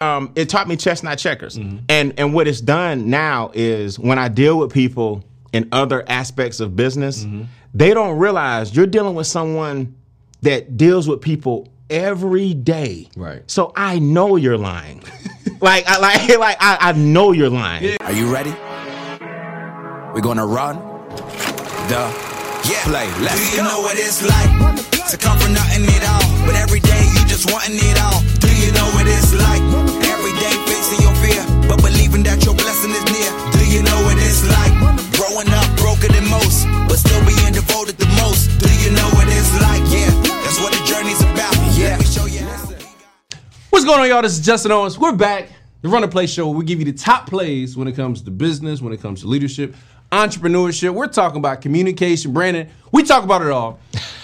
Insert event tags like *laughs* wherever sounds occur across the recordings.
um, it taught me chestnut checkers. And and what it's done now is when I deal with people in other aspects of business, they don't realize you're dealing with someone that deals with people every day. Right. So I know you're lying. *laughs* like I like *laughs* like I, I know you're lying. Are you ready? We're gonna run the yeah. play. Let's Do you go. know what it's like to come from nothing at all? But every day you just wanting it all. Do you know what it's like? Every day facing your fear, but believing that your blessing is near. Do you know what it's like? Growing up broken than most, but still being devoted the most. Do you know what it's like? Yeah, that's what the journey's about. Yeah, we show you. What's going on, y'all? This is Justin Owens. We're back. The Run a Play Show. where We give you the top plays when it comes to business, when it comes to leadership, entrepreneurship. We're talking about communication, branding. We talk about it all.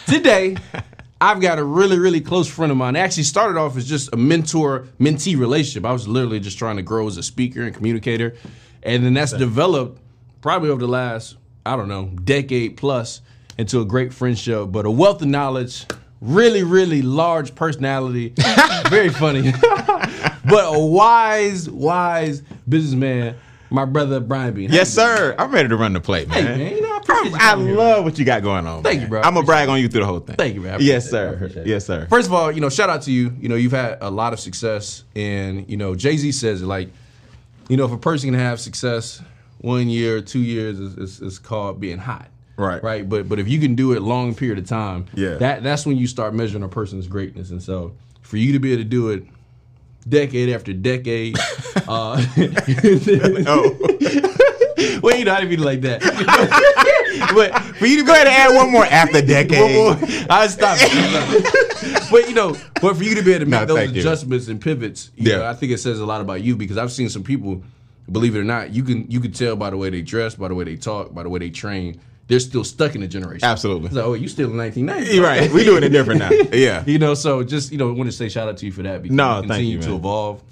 Today, *laughs* I've got a really, really close friend of mine. It actually started off as just a mentor mentee relationship. I was literally just trying to grow as a speaker and communicator. And then that's developed probably over the last, I don't know, decade plus into a great friendship, but a wealth of knowledge, really, really large personality, *laughs* very funny, *laughs* but a wise, wise businessman, my brother Brian Beane. Yes, sir. I'm ready to run the plate, man. Hey, man, you know, I appreciate you I here, love what you got going on. Thank man. you, bro. I'm gonna brag on you through the whole thing. Thank you, man. Yes, appreciate it. I sir. Yes, sir. First of all, you know, shout out to you. You know, you've had a lot of success, and you know, Jay Z says it like, you know, if a person can have success one year, two years, is, is, is called being hot. Right. Right. But but if you can do it long period of time, Yeah. that that's when you start measuring a person's greatness. And so for you to be able to do it decade after decade, *laughs* uh, *laughs* Oh, well, you know, I didn't mean it like that. *laughs* but for you to go ahead and add one more after one decade. more. I stop. but you know, but for you to be able to make No, those thank you. adjustments and pivots, you Yeah. know, I think it says a lot about you because I've seen some people, believe it or not, you can you can tell by the way they dress, by the way they talk, by the way they train, they're still stuck in the generation. Absolutely. It's like, oh, you still in 1990? You're right. We doing it different now. *laughs* Yeah. You know, so just you know, want to say shout out to you for that because No, you thank continue you, to evolve.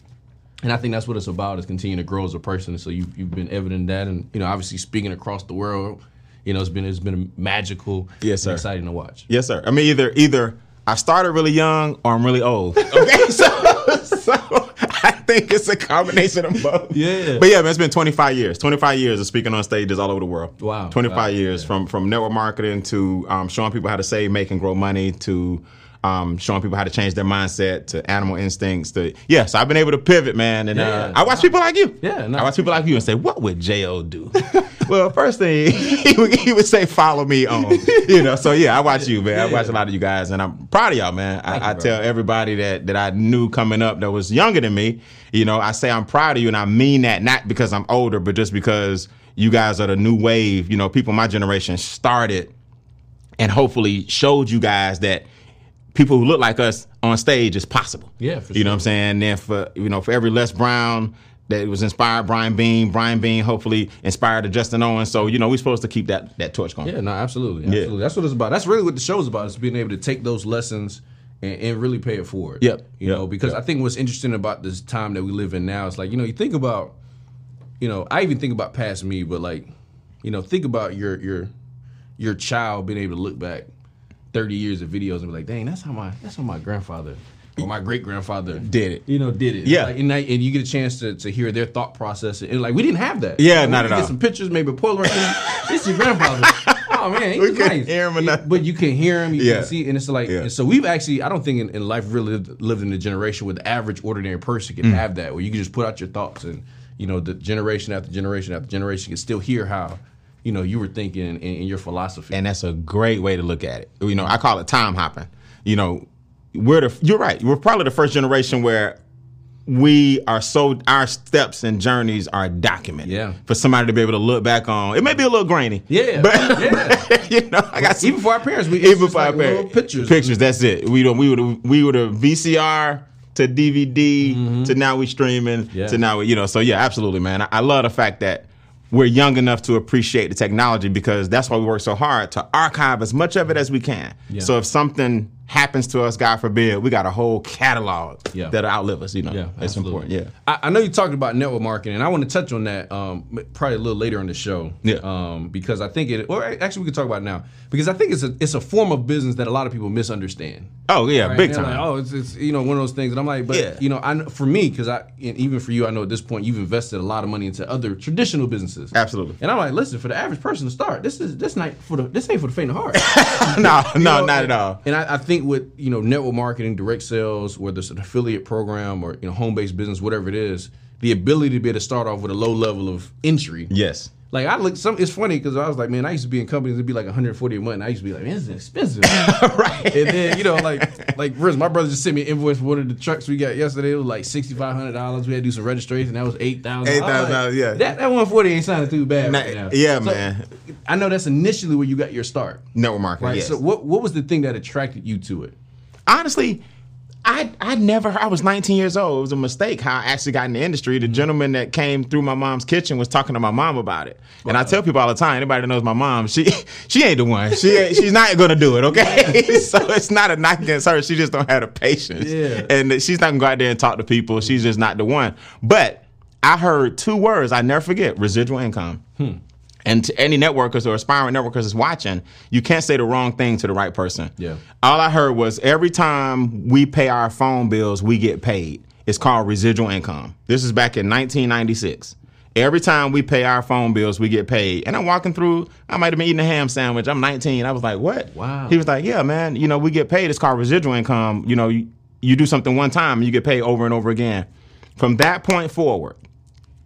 And I think that's what it's about is continuing to grow as a person. So you've, you've been evident that, and you know, obviously speaking across the world, you know, it's been it's been magical, Yes, and sir. exciting to watch. Yes, sir. I mean, either either I started really young or I'm really old. *laughs* Okay, so I think it's a combination of both. Yeah. But yeah, man, it's been 25 years. 25 years of speaking on stages all over the world. Wow. 25 Wow. years Yeah. from from network marketing to um, showing people how to save, make, and grow money to. Um, showing people how to change their mindset to animal instincts to yeah, so I've been able to pivot, man, and Yeah, uh, yeah. I watch people like you. Yeah, no. I watch people like you and say, "What would Jo do?" *laughs* well, first thing *laughs* he would, he would say, "Follow me on," you know. So yeah, I watch you, man. I watch a lot of you guys, and I'm proud of y'all, man. Thank you, I, I tell everybody that that I knew coming up that was younger than me, you know, I say I'm proud of you, and I mean that not because I'm older, but just because you guys are the new wave. You know, people my generation started and hopefully showed you guys that people who look like us on stage is possible. Yeah, for you know what I'm saying. Then for you know for every Les Brown that was inspired Brian Beane, Brian Beane hopefully inspired to Justin Owens. So you know we're supposed to keep that that torch going. Yeah, no, absolutely, absolutely. That's what it's about. That's really what the show's about. Is being able to take those lessons and, and really pay it forward. Yep, You yep, know, because yep. I think what's interesting about this time that we live in now is like you know you think about, you know, I even think about past me, but like, you know, think about your your your child being able to look back thirty years of videos and be like, dang, that's how my that's how my grandfather or my great grandfather Did it. You know, did it. Yeah. Like, and, I- and you get a chance to, to hear their thought process. And like we didn't have that. Yeah, Like, not at all. Get some pictures, maybe a Polaroid. this is your grandfather. *laughs* Oh man, he We couldn't nice. hear him or nothing. But you can hear him. You Yeah. can see, and it's like, Yeah. and so we've actually, I don't think in, in life really lived, lived in a generation where the average ordinary person Mm. can have that, where you can just put out your thoughts and you know the generation after generation after generation can still hear how you know you were thinking in, in your philosophy. and that's a great way to look at it. You know, I call it time hopping. You know, we're the you're right. We're probably the first generation where we are so our steps and journeys are documented. Yeah. For somebody to be able to look back on, it may be a little grainy. Yeah, *laughs* But yeah. *laughs* you know, I got some, even for our parents, we even for our like little parents, pictures. Pictures. That's it. We don't. We would. We would have VCR to DVD to now we streaming Mm-hmm. Yeah. to now we, you know. So yeah, absolutely, man. I, I love the fact that we're young enough to appreciate the technology because that's why we work so hard to archive as much of it as we can. Yeah. So if something happens to us, God forbid, we got a whole catalog Yeah. that'll outlive us. You know, Yeah, it's important. Yeah. I, I know you talked about network marketing, and I want to touch on that um, probably a little later in the show. Yeah. Um, because I think it. Well, actually, we can talk about it now because I think it's a it's a form of business that a lot of people misunderstand. Oh yeah, Right? big time. Like, oh, it's, it's you know one of those things, and I'm like, but Yeah. you know, I for me because I even for you, I know at this point you've invested a lot of money into other traditional businesses. Absolutely. And I'm like, listen, for the average person to start, this is this night for the this ain't for the faint of heart. *laughs* no, *laughs* You no, know, not at all. And I, I think with you know network marketing, direct sales, whether it's an affiliate program or you know home based business, whatever it is, the ability to be able to start off with a low level of entry. Yes. Like I look, some it's funny because I was like, man, I used to be in companies that'd be like 140 a month. And I used to be like, man, this is expensive. *laughs* right. and then you know, like, like for my brother just sent me an invoice for one of the trucks we got yesterday. It was like 6,500 dollars. We had to do some registration. That was eight thousand. $8,000, yeah. That that 140 ain't sounding too bad. Nah, right now. yeah, So, man. I know that's initially where you got your start, Network marketing. right? Yes. So what what was the thing that attracted you to it? honestly, I I never I was 19 years old. It was a mistake how I actually got in the industry. The gentleman that came through my mom's kitchen was talking to my mom about it. And I tell people all the time, anybody that knows my mom, she *laughs* she ain't the one. She she's not gonna do it, okay? *laughs* so it's not a knock against her. She just don't have the patience. Yeah. And she's not gonna go out there and talk to people. She's just not the one. But I heard two words I never forget: residual income. Hmm. And to any networkers or aspiring networkers is watching, you can't say the wrong thing to the right person. Yeah. All I heard was every time we pay our phone bills, we get paid. It's called residual income. This is back in 1996. Every time we pay our phone bills, we get paid. And I'm walking through, I might have been eating a ham sandwich. I'm 19. I was like, what? Wow. He was like, yeah, man, you know, we get paid. It's called residual income. You know, you, you do something one time and you get paid over and over again. From that point forward,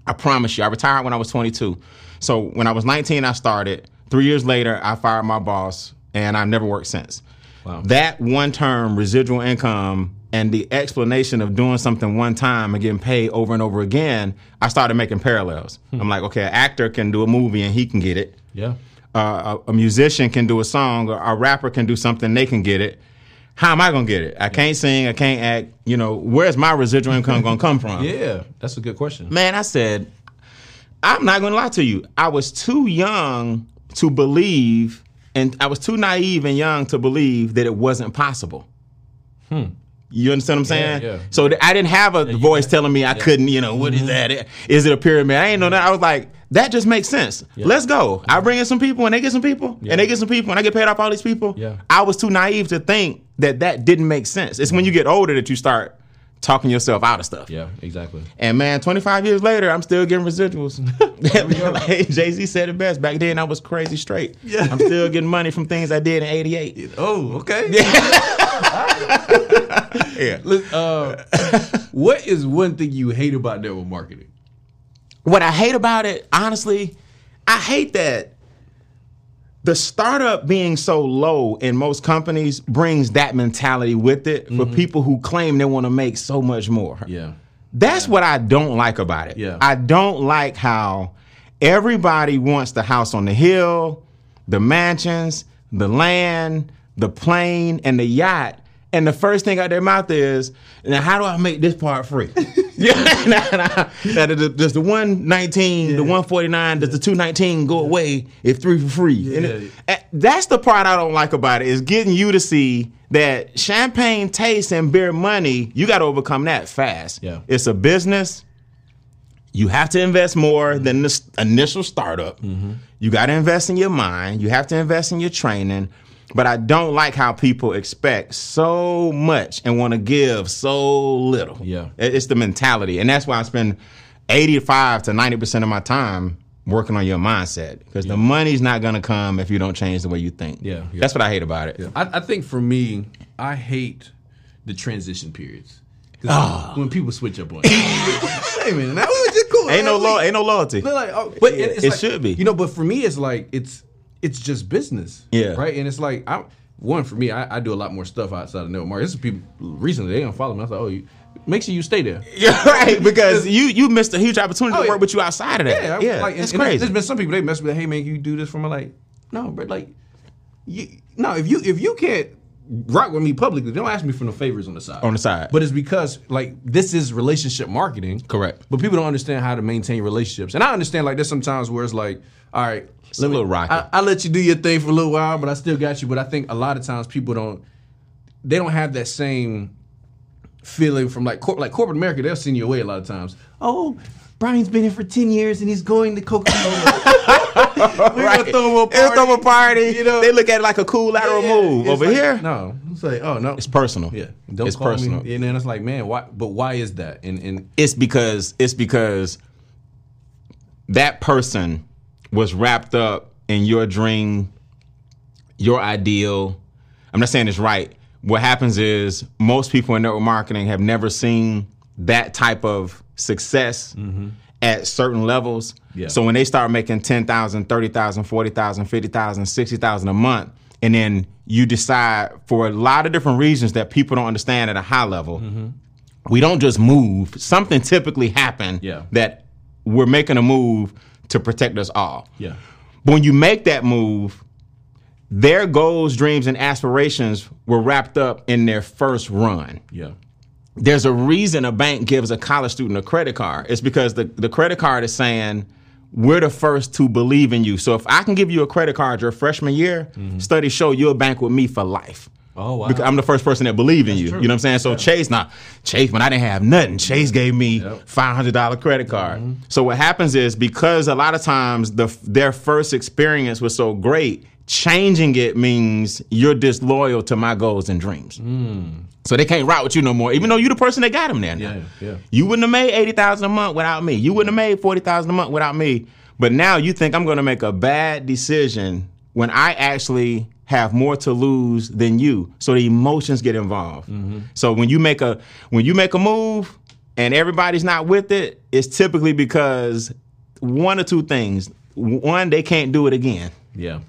I promise you, I retired when I was 22. So when I was 19, I started. Three years later, I fired my boss, and I've never worked since. Wow. That one term, residual income, and the explanation of doing something one time and getting paid over and over again, I started making parallels. I'm like, okay, an actor can do a movie and he can get it. Yeah. Uh, a, a musician can do a song, or a rapper can do something, they can get it. How am I gonna get it? I can't sing, I can't act. You know, where's my residual income gonna come from? *laughs* Yeah. That's a good question. Man, I said, I'm not gonna lie to you. I was too young to believe, and I was too naive and young to believe that it wasn't possible. Hmm. You understand what I'm saying? yeah. So th- I didn't have a voice telling me I couldn't, you know, what is mm-hmm. that? Is it a pyramid? I ain't know that. I was like, that just makes sense. Let's go. I bring in some people and they get some people and they get some people and I get paid off all these people. Yeah. I was too naive to think that that didn't make sense. It's when you get older that you start talking yourself out of stuff. Yeah. Exactly. And man, 25 years later, I'm still getting residuals. *laughs* like Jay Z said it best. Back then, I was crazy straight. Yeah. I'm still getting money from things I did in '88. *laughs* Oh, okay. *laughs* Yeah. Look, uh, what is one thing you hate about network marketing? What I hate about it, honestly, I hate that the startup being so low in most companies brings that mentality with it for mm-hmm. people who claim they want to make so much more. Yeah. That's what I don't like about it. Yeah. I don't like how everybody wants the house on the hill, the mansions, the land, the plane, and the yacht. And the first thing out their mouth is, now how do I make this part free? *laughs* yeah, now, now, now, does, the 119, the 149, does the 219 go away if three for free? And it- eh, that's the part I don't like about it, is getting you to see that champagne taste and beer money, you got to overcome that fast. Yeah. It's a business. You have to invest more than this initial startup. You got to invest in your mind. You have to invest in your training. But I don't like how people expect so much and want to give so little. Yeah. It's the mentality. And that's why I spend 85 to 90% of my time working on your mindset because the money's not going to come if you don't change the way you think. Yeah, yeah. That's what I hate about it. I, I think for me, I hate the transition periods. Ah. When people switch up on *laughs* you. hey man, that was just cool. Ain't no lo- ain't no loyalty. They're like, oh, but Yeah, it's it like- should be. You know, but for me, it's like it's it's just business. Yeah. Right. And it's like I one for me, I, I do a lot more stuff outside of network marketing. This is people recently they don't follow me. I was like, oh, you make sure you stay there. *laughs* Yeah, right. Because you you missed a huge opportunity Oh, to yeah. work with you outside of that. Yeah, Yeah, like, it's and, and crazy. There's been some people they mess with. Hey man, can you do this for me? Like, no, but like, you, no. If you if you can't rock with me publicly, don't ask me for no favors on the side. On the side. But it's because like this is relationship marketing. Correct. But people don't understand how to maintain relationships, and I understand like there's sometimes where it's like, all right, It's little rocky. I, I let you do your thing for a little while, but I still got you. But I think a lot of times people don't they don't have that same feeling from like cor- like corporate America. They'll send you away a lot of times. Oh, Brian's been here for ten years and he's going to Coca Cola. *laughs* We're *laughs* Right. gonna throw him a They'll throw a party. You know, they look at it like a cool lateral Yeah, move. Over like- here, no, it's like oh no, it's personal. yeah, don't it's personal. me. And then it's like, man, why? But why is that? And and It's because it's because that person was wrapped up in your dream, your ideal. I'm not saying it's right. What happens is most people in network marketing have never seen that type of success mm-hmm. at certain levels. Yeah. So when they start making 10,000, 30,000, 40,000, 50,000, 60,000 a month, and then you decide for a lot of different reasons that people don't understand at a high level, mm-hmm. we don't just move. Something typically happened Yeah. that we're making a move to protect us all. yeah, But when you make that move, their goals, dreams, and aspirations were wrapped up in their first run. yeah, There's a reason a bank gives a college student a credit card. It's because the, the credit card is saying, we're the first to believe in you. So if I can give you a credit card your freshman year, mm-hmm. studies show you'll bank with me for life. Oh, wow. Because I'm the first person that believed in you. true. You know what I'm saying? So Chase, now Chase, when I didn't have nothing, Chase gave me Yep. five hundred dollar credit card. Mm-hmm. So what happens is because a lot of times the their first experience was so great, changing it means you're disloyal to my goals and dreams. Hmm. So they can't route with you no more, even though you're the person that got them there. now. Yeah, yeah. You wouldn't have made eighty thousand a month without me. You wouldn't have made forty thousand a month without me. But now you think I'm going to make a bad decision when I actually have more to lose than you. So the emotions get involved. Mm-hmm. So when you make a when you make a move and everybody's not with it, it's typically because one or two things. One, they can't do it again. yeah,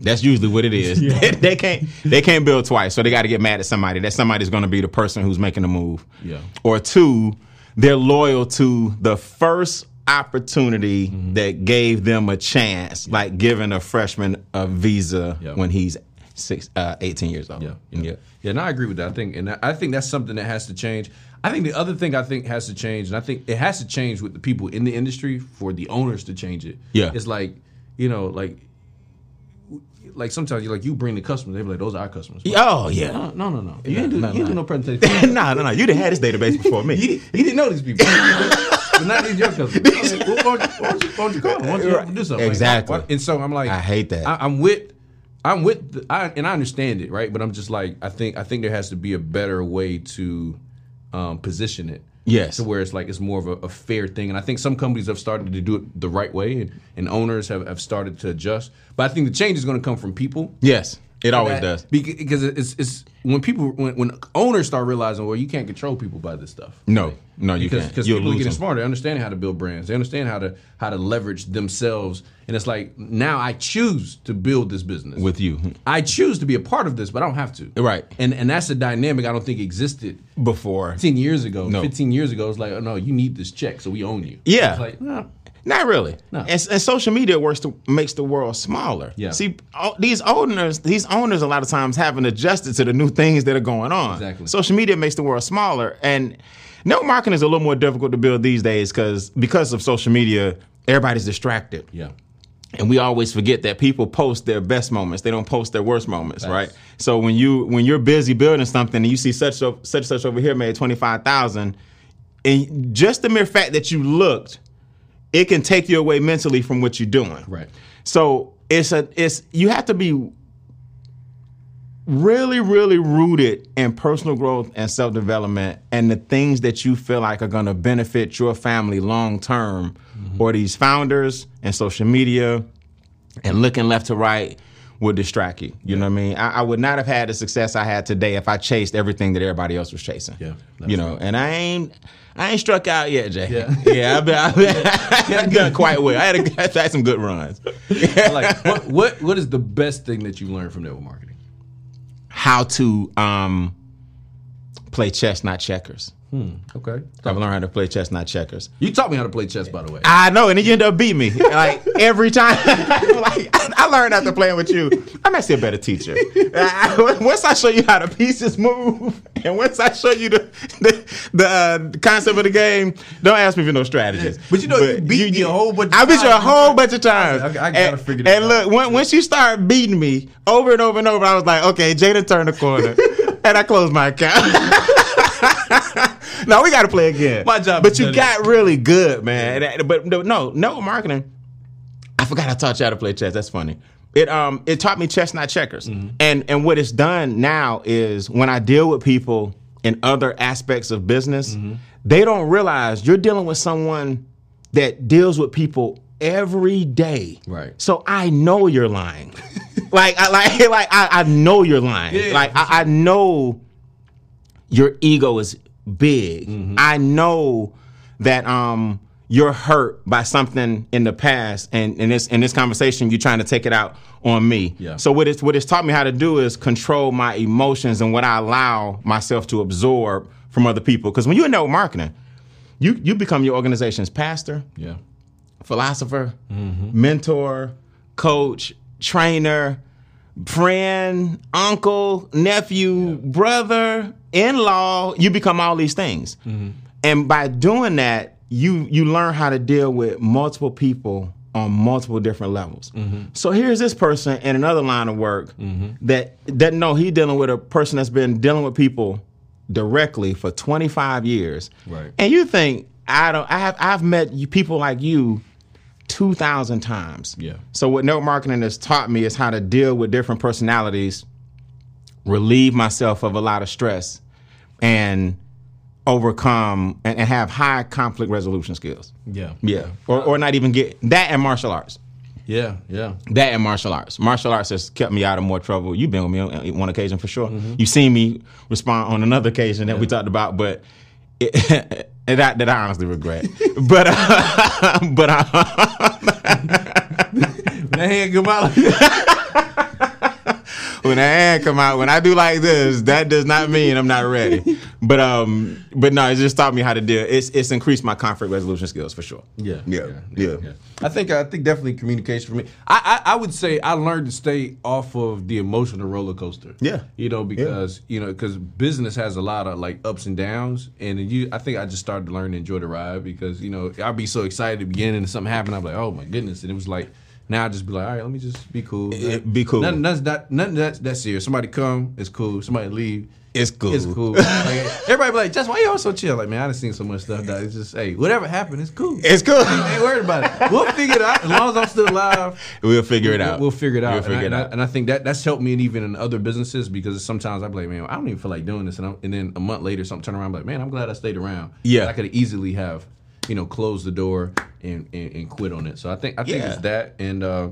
That's usually what it *laughs* is. *laughs* they can't they can't build twice, so they got to get mad at somebody. That somebody's going to be the person who's making the move. Yeah. Or two, they're loyal to the first opportunity Mm-hmm. that gave them a chance, like giving a freshman a visa Yeah. when he's six, uh, 18 years old. Yeah, yeah, yeah. And I agree with that. I think, and I think that's something that has to change. I think the other thing I think has to change, and I think it has to change with the people in the industry for the owners to change it. Yeah. it's like you know, like like sometimes you like you bring the customers, they be like, those are our customers. Oh yeah. No, no, no, no. You didn't do, no, you do no. presentation. no, no, no. You didn't have this database before me. you, you didn't know these people. but not these your customers. I mean, why, don't you, why, don't you, why don't you call them? Why don't you do something? Like, Exactly. why- and so I'm like, I hate that. I, I'm with, I'm with, the, I, and I understand it, right? But I'm just like, I think, I think there has to be a better way to um, position it. Yes. To where it's like it's more of a, a fair thing, and I think some companies have started to do it the right way, and, and owners have, have started to adjust. But I think the change is going to come from people. Yes, it always That- does. because it's it's when people when, when owners start realizing well you can't control people by this stuff No, no, you because can't. because people are getting them. smarter they understand how to build brands they understand how to how to leverage themselves and it's like now I choose to build this business with you I choose to be a part of this but I don't have to Right. and and that's a dynamic I don't think existed before. 10 years ago No. 15 years ago it's like oh no you need this check so we own you Yeah. it's like. Not really. No. And, and social media works to, makes the world smaller. Yeah. See, o- these owners, these owners, a lot of times haven't adjusted to the new things that are going on. Exactly. Social media makes the world smaller, and network marketing is a little more difficult to build these days because because of social media, everybody's distracted. yeah And we always forget that people post their best moments. They don't post their worst moments, right? So when you when you're busy building something and you see such such such over here made twenty five thousand, and just the mere fact that you looked, it can take you away mentally from what you're doing. Right. So it's a it's you have to be really really rooted in personal growth and self development and the things that you feel like are going to benefit your family long term mm-hmm. or these founders and social media and looking left to right will distract you. You know what I mean? I, I would not have had the success I had today if I chased everything that everybody else was chasing. Yeah, you know, and I ain't. I ain't struck out yet, Jay. Yeah. *laughs* yeah. I've been, I've been, *laughs* *laughs* I've done quite well. I had, a, I've had some good runs. like what, what what is the best thing that you've learned from network marketing How to um, play chess, not checkers. Okay I've learned how to play chess, not checkers. you taught me how to play chess by the way I know, and then you end up beating me *laughs* like every time. *laughs* like I learned after playing with you. I'm actually a better teacher. *laughs* I- once I show you how the pieces move, and once I show you the the, the, uh, concept of the game, don't ask me for no strategies. But you know, you beat me a whole bunch of I beat you a whole bunch of times. Okay, I gotta and, figure And out. And look, when, once you start beating me over and over and over, I was like, okay, Jada turned the corner, and I closed my account. *laughs* no, we got to play again. My job But you got really good, man. And- But no, no, marketing. I forgot I taught you how to play chess. That's funny. It um it taught me chess, not checkers. Mm-hmm. And and what it's done now is when I deal with people in other aspects of business, Mm-hmm. they don't realize you're dealing with someone that deals with people every day. Right. So I know you're lying. *laughs* like I like *laughs* like I, I know you're lying. Yeah, like I, I know your ego is big. Mm-hmm. I know that um you're hurt by something in the past and in this in this conversation you're trying to take it out on me. Yeah. So what it's what it's taught me how to do is control my emotions and what I allow myself to absorb from other people. Because when you're in network marketing, you you become your organization's pastor, Yeah. philosopher, mentor, coach, trainer, friend, uncle, nephew, brother, in-law, you become all these things. Mm-hmm. And by doing that, you you learn how to deal with multiple people on multiple different levels. Mm-hmm. So here's this person in another line of work mm-hmm. that doesn't know he dealing with a person that's been dealing with people directly for 25 years. Right. And you think I don't I have I've met you people like you 2000 times. Yeah. So what network marketing has taught me is how to deal with different personalities, relieve myself of a lot of stress and overcome and, and have high conflict resolution skills. Yeah. Yeah. Or or not even get that and martial arts. Yeah. Yeah. That and martial arts. Martial arts has kept me out of more trouble. You've been with me on one occasion for sure. Mm-hmm. You've seen me respond on another occasion that we talked about, but it, *laughs* and that, that I honestly regret. *laughs* but uh, *laughs* but uh, *laughs* That hand like- when that ad come out, when I do like this, that does not mean I'm not ready. *laughs* But um, but no, it just taught me how to deal. It's it's increased my conflict resolution skills for sure. Yeah, Yeah, yeah. I think I think definitely communication for me. I, I I would say I learned to stay off of the emotional roller coaster. Yeah. you know because you know because business has a lot of like ups and downs, and you I think I just started to learn to enjoy the ride because you know I'd be so excited at the beginning and something happened, I'm like oh my goodness, and it was like. Now I just be like, all right, let me just be cool. It- be cool. Nothing, nothing, that, nothing that's, that's serious. Somebody come, it's cool. Somebody leave, It's cool. it's cool. *laughs* Like, everybody be like, just why you all so chill? Like, man, I done seen so much stuff that it's just, hey, whatever happened, it's cool. It's cool. I ain't worried about it. We'll figure it out. As long as I'm still alive, We'll figure it we'll- out. We'll figure it out. We'll figure and, it I, out. and I think that that's helped me and even in other businesses because sometimes I'm like, man, I don't even feel like doing this, and, I'm, and then a month later, something turn around, I'm like, man, I'm glad I stayed around. Yeah. I could easily have, you know, closed the door and, and, and quit on it. So I think I think Yeah. it's that, and uh,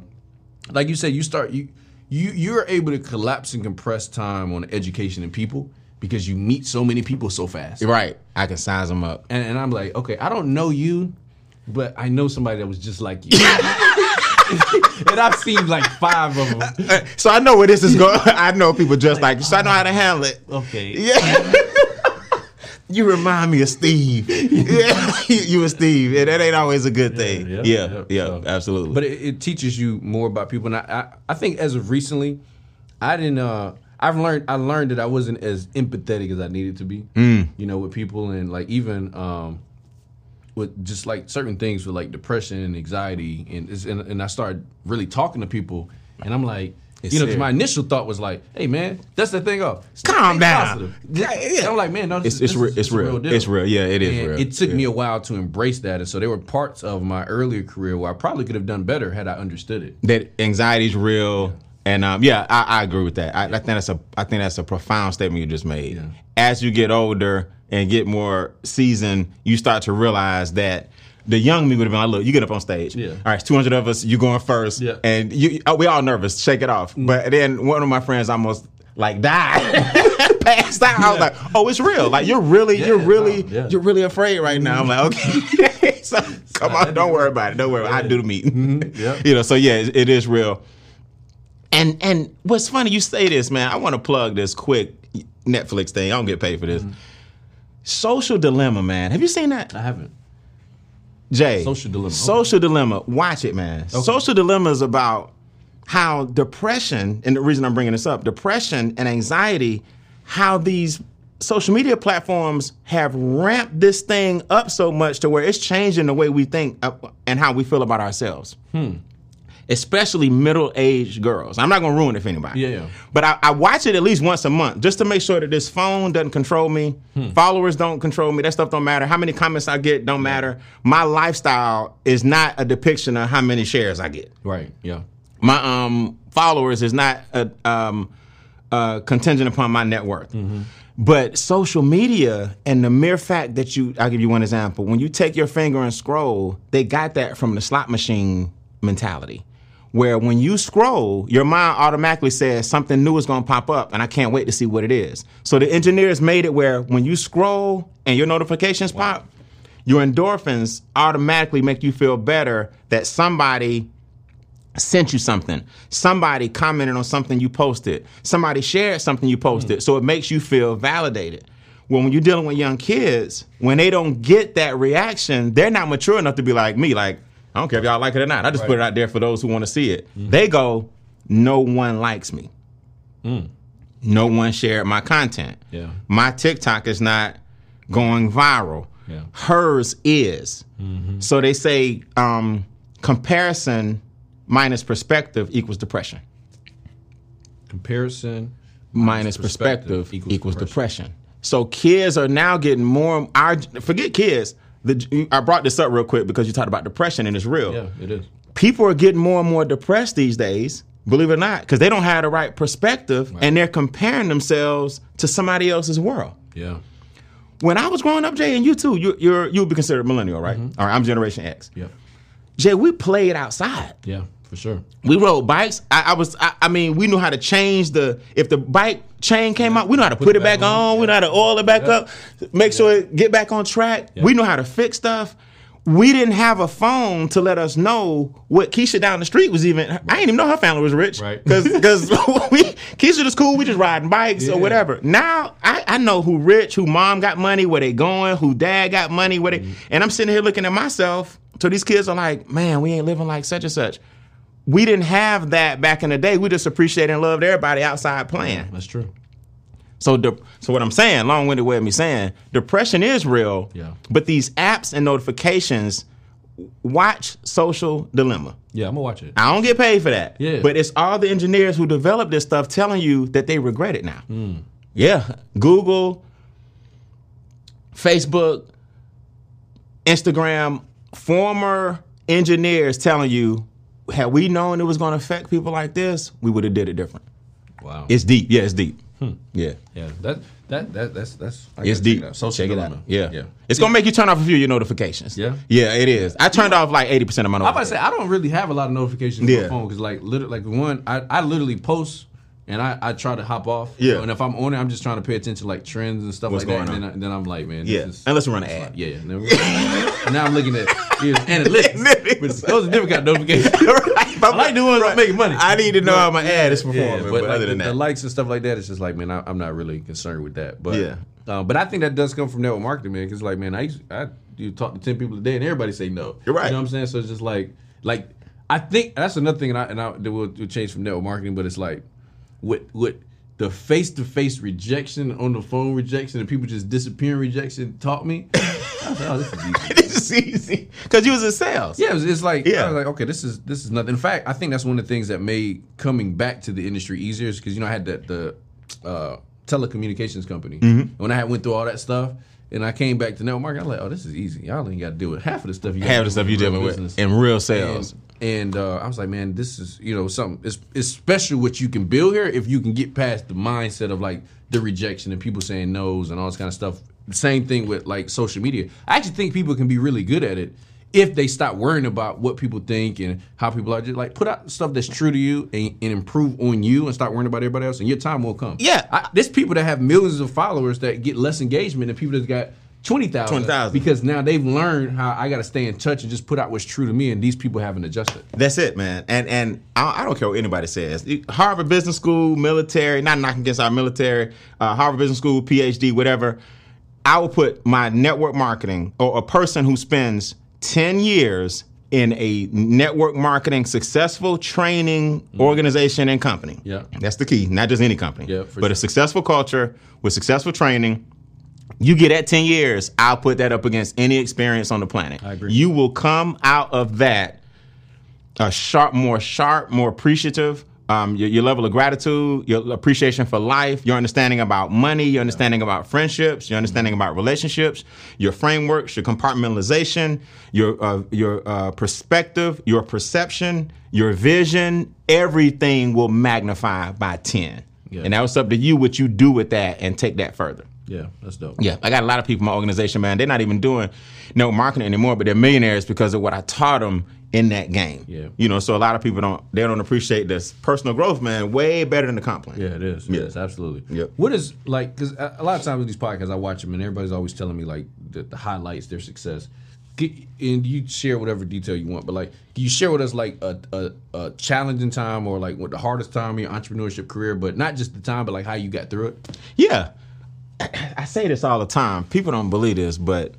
like you said, you start you you you're able to collapse and compress time on education and people because you meet so many people so fast. Right. I can size them up. And, and I'm like, okay, I don't know you, but I know somebody that was just like you. *laughs* and I've seen like five of them. So I know where this is going. *laughs* I know people just like you, so I know how to handle it. Okay. Yeah. *laughs* you remind me of Steve. *laughs* yeah, *laughs* you and Steve. And that ain't always a good thing. yeah, Yeah, yeah, yeah, so- absolutely. But it, it teaches you more about people. And I, I, I think as of recently, I didn't. Uh, I've learned. I learned that I wasn't as empathetic as I needed to be. Mm. You know, with people and like even um, with just like certain things with like depression and anxiety, and and, and I started really talking to people, and I'm like. It's you know, 'cause serious. my initial thought was like, "Hey, man, that's the thing off. Calm down. Yeah, yeah. I'm like, man, no, this It's- is, it's this re- is- it's this is a real. deal. It's real. Yeah, it is And real. It took Yeah. me a while to embrace that, and so there were parts of my earlier career where I probably could have done better had I understood it. that anxiety's real. And um, yeah, I, I agree with that. I, I think that's a I think that's a profound statement you just made. Yeah. As you get older and get more seasoned, you start to realize that the young me would have been like, "Look, you get up on stage. Yeah. All right, 200 of us. You going first. Yeah. And you, oh, we all nervous. Shake it off. But then one of my friends almost like died, *laughs* passed out. I was like, "Oh, it's real. Like you're really, you're Yeah, really, wow, yeah. you're really afraid right now." I'm like, "Okay, *laughs* so come on, don't worry about it. Don't worry. I do the meeting. *laughs* Yeah. you know. So yeah, it, it is real. And and what's funny, you say this, man. I want to plug this quick Netflix thing. I don't get paid for this. Social Dilemma, man. Have you seen that? I haven't. Jay. Social Dilemma. Social Dilemma. Watch it, man. Social Dilemma is about how depression, and the reason I'm bringing this up, depression and anxiety, how these social media platforms have ramped this thing up so much to where it's changing the way we think uh, and how we feel about ourselves. Especially middle-aged girls. I'm not gonna ruin it for anybody. Yeah, yeah. But I, I watch it at least once a month just to make sure that this phone doesn't control me, Hmm. followers don't control me. That stuff don't matter. How many comments I get don't matter. My lifestyle is not a depiction of how many shares I get Right. Yeah. my um followers is not a, um uh, contingent upon my net worth. Mm-hmm. But social media and the mere fact that you, I'll give you one example. When you take your finger and scroll, they got that from the slot machine mentality. Where when you scroll, your mind automatically says something new is gonna pop up and I can't wait to see what it is. So the engineers made it where when you scroll and your notifications pop, your endorphins automatically make you feel better that somebody sent you something. Somebody commented on something you posted. Somebody shared something you posted. Hmm. So it makes you feel validated. Well, when you're dealing with young kids, when they don't get that reaction, they're not mature enough to be like me. Like, I don't care if y'all like it or not. I just put it out there for those who want to see it. Mm-hmm. They go, no one likes me. Mm. No one shared my content. Yeah. My TikTok is not going viral. Yeah. Hers is. Mm-hmm. So they say um, comparison minus perspective equals depression. Comparison. Minus perspective, equals, depression. So kids are now getting more. Our forget kids. The, I brought this up real quick because you talked about depression and it's real. Yeah, it is. People are getting more and more depressed these days. Believe it or not, because they don't have the right perspective and they're comparing themselves to somebody else's world. Yeah. When I was growing up, Jay, and you too, you, you're you would be considered millennial, right? Mm-hmm. All right, I'm Generation X. Yeah. Jay, we played outside. Yeah. For sure. We rode bikes. I, I was, I, I mean, we knew how to change the. If the bike chain came out, we know how to put, it back, on. We know how to oil it back Yeah. up, make sure it get back on track. We know how to fix stuff. We didn't have a phone to let us know what Keisha down the street was even. I didn't even know her family was rich, Right. *laughs* Because *laughs* we Keisha was cool. We just riding bikes Yeah. or whatever. Now I, I know who rich, who mom got money, where they going, who dad got money, where they. Mm-hmm. And I'm sitting here looking at myself. So these kids are like, man, we ain't living like such and such we didn't have that back in the day. We just appreciated and loved everybody outside playing. That's true. So, de- so what I'm saying, long-winded way of me saying, depression is real. Yeah. But these apps and notifications, watch Social Dilemma. Yeah, I'm gonna watch it. I don't get paid for that. Yeah. But it's all the engineers who developed this stuff telling you that they regret it now. Hmm. Yeah. Google, Facebook, Instagram, former engineers telling you, had we known it was going to affect people like this, we would have did it different. Wow. It's deep. Yeah, it's deep. Hmm. Yeah. yeah. That that that that's that's. I It's deep. out. Social Check it out. Yeah. Yeah. It's gonna make you turn off a few of your notifications. Yeah? Yeah, it is. I turned off like eighty percent of my I'm about to say I don't really have a lot of notifications on my phone because like literally like one I, I literally post and I, I try to hop off. Yeah. And if I'm on it, I'm just trying to pay attention to like trends and stuff What's like that. And then, I, then I'm like, man, this Yeah. is- Unless we run an ad. like- yeah, yeah. *laughs* Now I'm looking at *laughs* yeah, analytics. But *laughs* those are different kind of notifications. I like the ones that making money. I need to know how my ad is performing. Yeah, but, but, like, other than the that, the likes and stuff like that, it's just like, man, I, I'm not really concerned with that. But Yeah. uh, but I think that does come from network marketing, man. Because like, man, I used, I you talk to ten people a day, and everybody say no. You're right. You know what I'm saying? So it's just like, like I think that's another thing, and I and I that will, will change from network marketing. But it's like, what what the face to face rejection on the phone rejection and people just disappearing rejection taught me. *coughs* I said, oh, this is easy. *laughs* this is easy because you was in sales. Yeah, it's, it's like Yeah. I was like, okay, this is this is nothing. In fact, I think that's one of the things that made coming back to the industry easier is because you know I had that the uh, telecommunications company. Mm-hmm. When I had went through all that stuff, and I came back to network marketing, I'm like, oh, this is easy. Y'all ain't got to deal with half of the stuff you Half the stuff you dealing with in real sales. And, and uh, I was like, man, this is you know something. It's it's special what you can build here if you can get past the mindset of like the rejection and people saying no's and all this kind of stuff. Same thing with like social media. I actually think people can be really good at it if they stop worrying about what people think and how people are. Just like put out stuff that's true to you and, and improve on you and stop worrying about everybody else, and your time will come. Yeah. I, there's people that have millions of followers that get less engagement than people that got. 20,000 20,000. because now they've learned how I got to stay in touch and just put out what's true to me, and these people haven't adjusted. That's it, man. And and I, I don't care what anybody says. Harvard Business School, military, not knocking against our military, uh, Harvard Business School, PhD, whatever. I will put my network marketing or a person who spends 10 years in a network marketing successful training organization and company. Mm-hmm. Yeah. That's the key, not just any company. Yeah, for but a successful culture with successful training. You get at 10 years, I'll put that up against any experience on the planet. I agree. You will come out of that a sharp, more sharp, more appreciative. Um, your, your level of gratitude, your appreciation for life, your understanding about money, your understanding about friendships, your understanding about relationships, your frameworks, your compartmentalization, your uh, your uh, perspective, your perception, your vision, everything will magnify by ten. Yeah. And that was up to you what you do with that and take that further. Yeah, that's dope. Yeah, I got a lot of people in my organization, man. They're not even doing no marketing anymore, but they're millionaires because of what I taught them in that game. Yeah. you know, so a lot of people don't they don't appreciate this personal growth, man. Way better than the comp plan. Yeah, it is. Yeah. Yes, absolutely. Yep. What is like? Because a lot of times with these podcasts, I watch them, and everybody's always telling me like the, the highlights, their success. Get, and you share whatever detail you want, but like, can you share with us like a, a, a challenging time or like what the hardest time in your entrepreneurship career, but not just the time, but like how you got through it? Yeah. *clears throat* I say this all the time. People don't believe this, but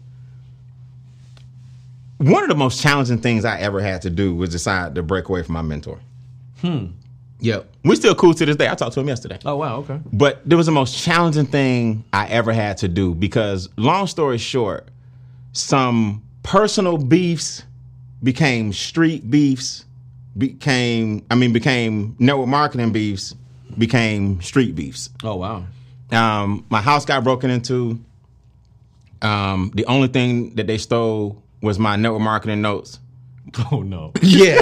one of the most challenging things I ever had to do was decide to break away from my mentor. Hmm. Yep. We still cool to this day. I talked to him yesterday. Oh wow, okay. But there was the most challenging thing I ever had to do because, long story short, some personal beefs became street beefs, became, I mean, became network marketing beefs, became street beefs. Oh wow. Um, my house got broken into. Um, the only thing that they stole was my network marketing notes. *laughs* Oh no. *laughs* Yeah. *laughs*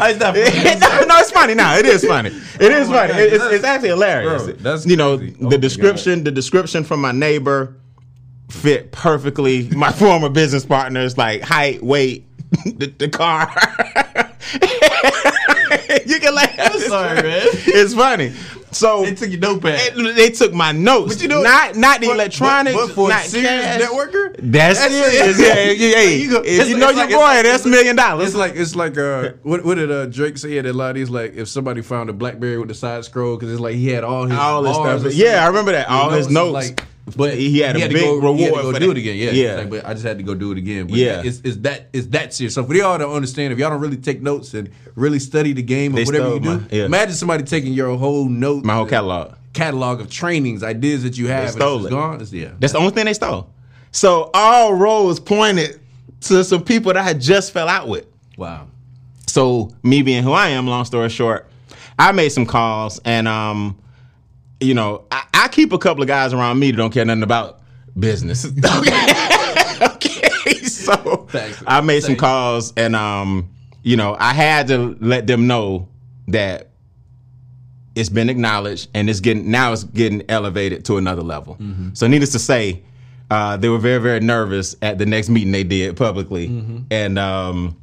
I stop. no, no, it's funny. Now it is funny. It is funny. It- it's, it's actually hilarious. Bro, that's you know crazy. Oh the my description. The description from my neighbor fit perfectly. My former business partners, like height, weight, the, the car. you can laugh. It's sorry, man. It's funny. So They took your notepad. it- they took my notes. But you know- not not the electronic. but- but for a not serious cash. networker? That's, That's serious. it. Yeah, yeah, yeah. You go- if you know your like- boy, it's- that's a million dollars. It's like it's like uh what what did uh Drake say at a lot? of these like if somebody found a BlackBerry with the side scroll because it's like he had all his all this stuff. Yeah, I remember that. All his notes. Like, but He had a to big go, reward He had to go for do that. it again. Yeah, Yeah. Like, but I just had to go do it again. But Yeah. it's, it's that it's that serious. So for y'all to understand, if y'all don't really take notes and really study the game or They whatever you do, my- yeah. imagine somebody taking your whole note, my whole catalog. catalog of trainings, ideas that you have, and stole it's it. gone. It's, yeah, That's the only thing they stole. So all roads pointed to some people that I had just fell out with. wow. So me being who I am, long story short, I made some calls and um, you know, I, I keep a couple of guys around me that don't care nothing about business. *laughs* okay. okay. So Thanks. I made some calls and um, you know, I had to let them know that it's been acknowledged and it's getting now it's getting elevated to another level. Mm-hmm. So needless to say, uh, they were very very nervous at the next meeting they did publicly, Mm-hmm. and um,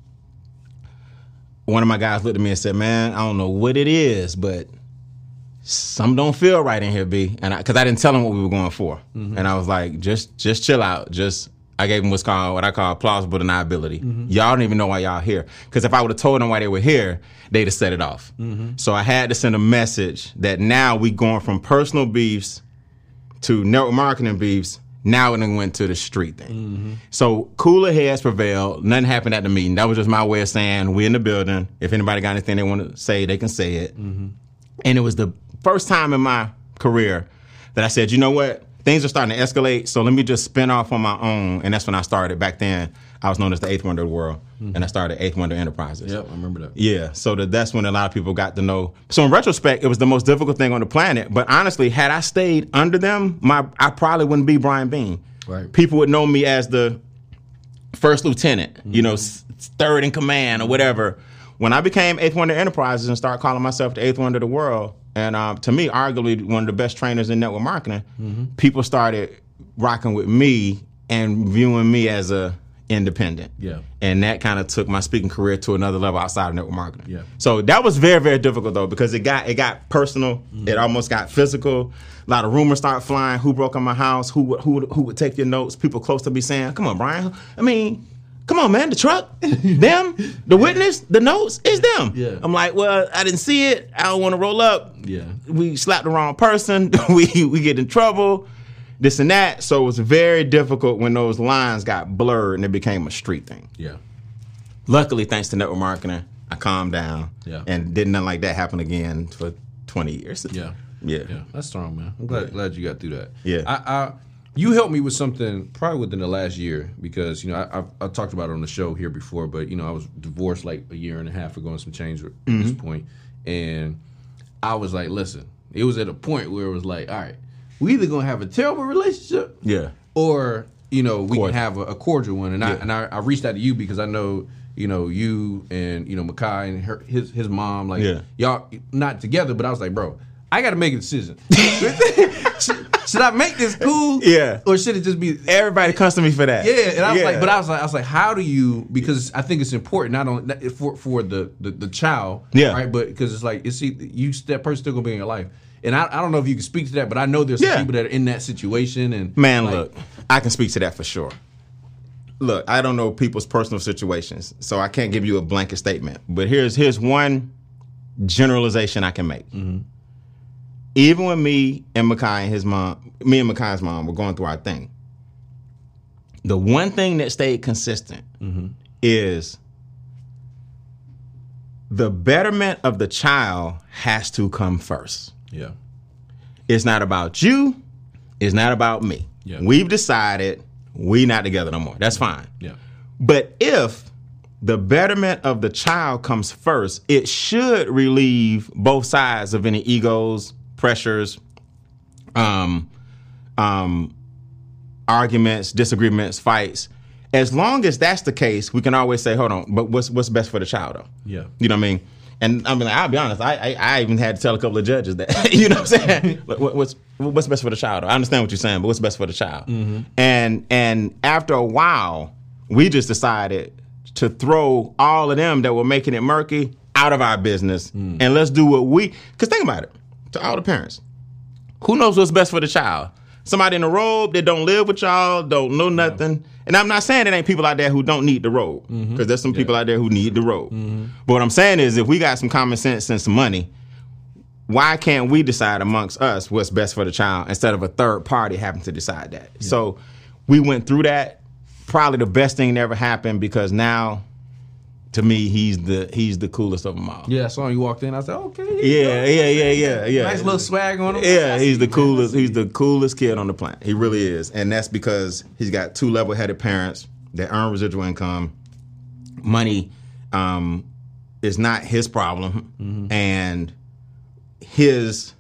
one of my guys looked at me and said, "Man, I don't know what it is, but some don't feel right in here, B." And because I, didn't tell him what we were going for, Mm-hmm. and I was like, "Just just chill out, just." I gave him what's called what I call plausible deniability. Mm-hmm. Y'all don't even know why y'all here. Because if I would have told them why they were here, they'd have set it off. Mm-hmm. So I had to send a message that now we going from personal beefs to network marketing beefs. Now it done went to the street thing. Mm-hmm. So cooler heads prevailed. Nothing happened at the meeting. That was just my way of saying we in the building. If anybody got anything they want to say, they can say it. Mm-hmm. And it was the first time in my career that I said, you know what? Things are starting to escalate. So let me just spin off on my own. And that's when I started. Back then, I was known as the eighth wonder of the world. And I started Eighth Wonder Enterprises. Yep, I remember that. Yeah, so that that's when a lot of people got to know. So in retrospect, it was the most difficult thing on the planet. But honestly, had I stayed under them, my I probably wouldn't be Brian Beane. Right. People would know me as the first lieutenant, you know, third in command or whatever. When I became Eighth Wonder Enterprises and started calling myself the Eighth Wonder of the world, and um, to me, arguably one of the best trainers in network marketing, people started rocking with me and viewing me as a independent. Yeah. And that kind of took my speaking career to another level outside of network marketing. Yeah. So that was very, very difficult though, because it got it got personal. It almost got physical. A lot of rumors started flying. Who broke in my house? Who would- who would- who would take your notes? People close to me saying, "Come on, Brian. I mean, come on, man. The truck, *laughs* them, the witness, the notes, it's them." Yeah. I'm like, well, I didn't see it. I don't want to roll up. Yeah. We slapped the wrong person. *laughs* we we get in trouble. This and that. So it was very difficult when those lines got blurred and it became a street thing Yeah. luckily, thanks to network marketing, I calmed down Yeah. and did nothing like that happen again for 20 years. Yeah. Yeah. Yeah. That's strong, man. I'm glad glad you got through that. Yeah. I, I you helped me with something probably within the last year because you know I, I've, I talked about it on the show here before, but you know I was divorced like a year and a half ago and some change at this mm-hmm. point, and I was like, listen, it was at a point where it was like, all right, we either gonna have a terrible relationship, Yeah. or you know we Cordial. can have a, a cordial one. And I and I, I reached out to you because I know you know you and you know Makai and her, his his mom like Yeah. y'all not together, but I was like, bro, I got to make a decision. *laughs* *laughs* should, I make this cool? Yeah. or should it just be? Everybody comes to me for that. Yeah, and I was Yeah. like, but I was like, I was like, how do you? Because I think it's important not only for for the the, the child, Yeah. right, but because it's like it's see, you that person still gonna be in your life, and I, I don't know if you can speak to that, but I know there's some Yeah. people that are in that situation, and Man, like, look, I can speak to that for sure. Look, I don't know people's personal situations, so I can't give you a blanket statement. But here's here's one generalization I can make. Mm-hmm. Even when me and Makai and his mom, me and Makai's mom were going through our thing, the one thing that stayed consistent mm-hmm. is the betterment of the child has to come first. yeah, It's not about you. It's not about me. Yeah. We've decided we not together no more. That's fine. yeah, But if the betterment of the child comes first, it should relieve both sides of any egos, pressures, um, um, arguments, disagreements, fights. As long as that's the case, we can always say, "Hold on, but what's what's best for the child, though?" yeah, You know what I mean? And I mean, I'll be honest. I, I I even had to tell a couple of judges that. *laughs* you know what I'm saying? *laughs* What, what's what's best for the child? I understand what you're saying, but what's best for the child? And and after a while, we just decided to throw all of them that were making it murky out of our business, and let's do what we. Because think about it, to all the parents, who knows what's best for the child? Somebody in a robe that don't live with y'all, don't know nothing. And I'm not saying there ain't people out there who don't need the robe, mm-hmm. because there's some people out there who need the robe. Mm-hmm. But what I'm saying is, if we got some common sense and some money, why can't we decide amongst us what's best for the child instead of a third party having to decide that? So we went through that. Probably the best thing that ever happened because now, to me, he's the he's the coolest of them all. yeah. I saw you walked in. I said, okay, here Yeah, yeah, yeah, yeah, yeah. Nice little swag on him. Yeah, he's the coolest. He's the coolest kid on the planet. He really is, and that's because he's got two level-headed parents that earn residual income. Money um, is not his problem, and his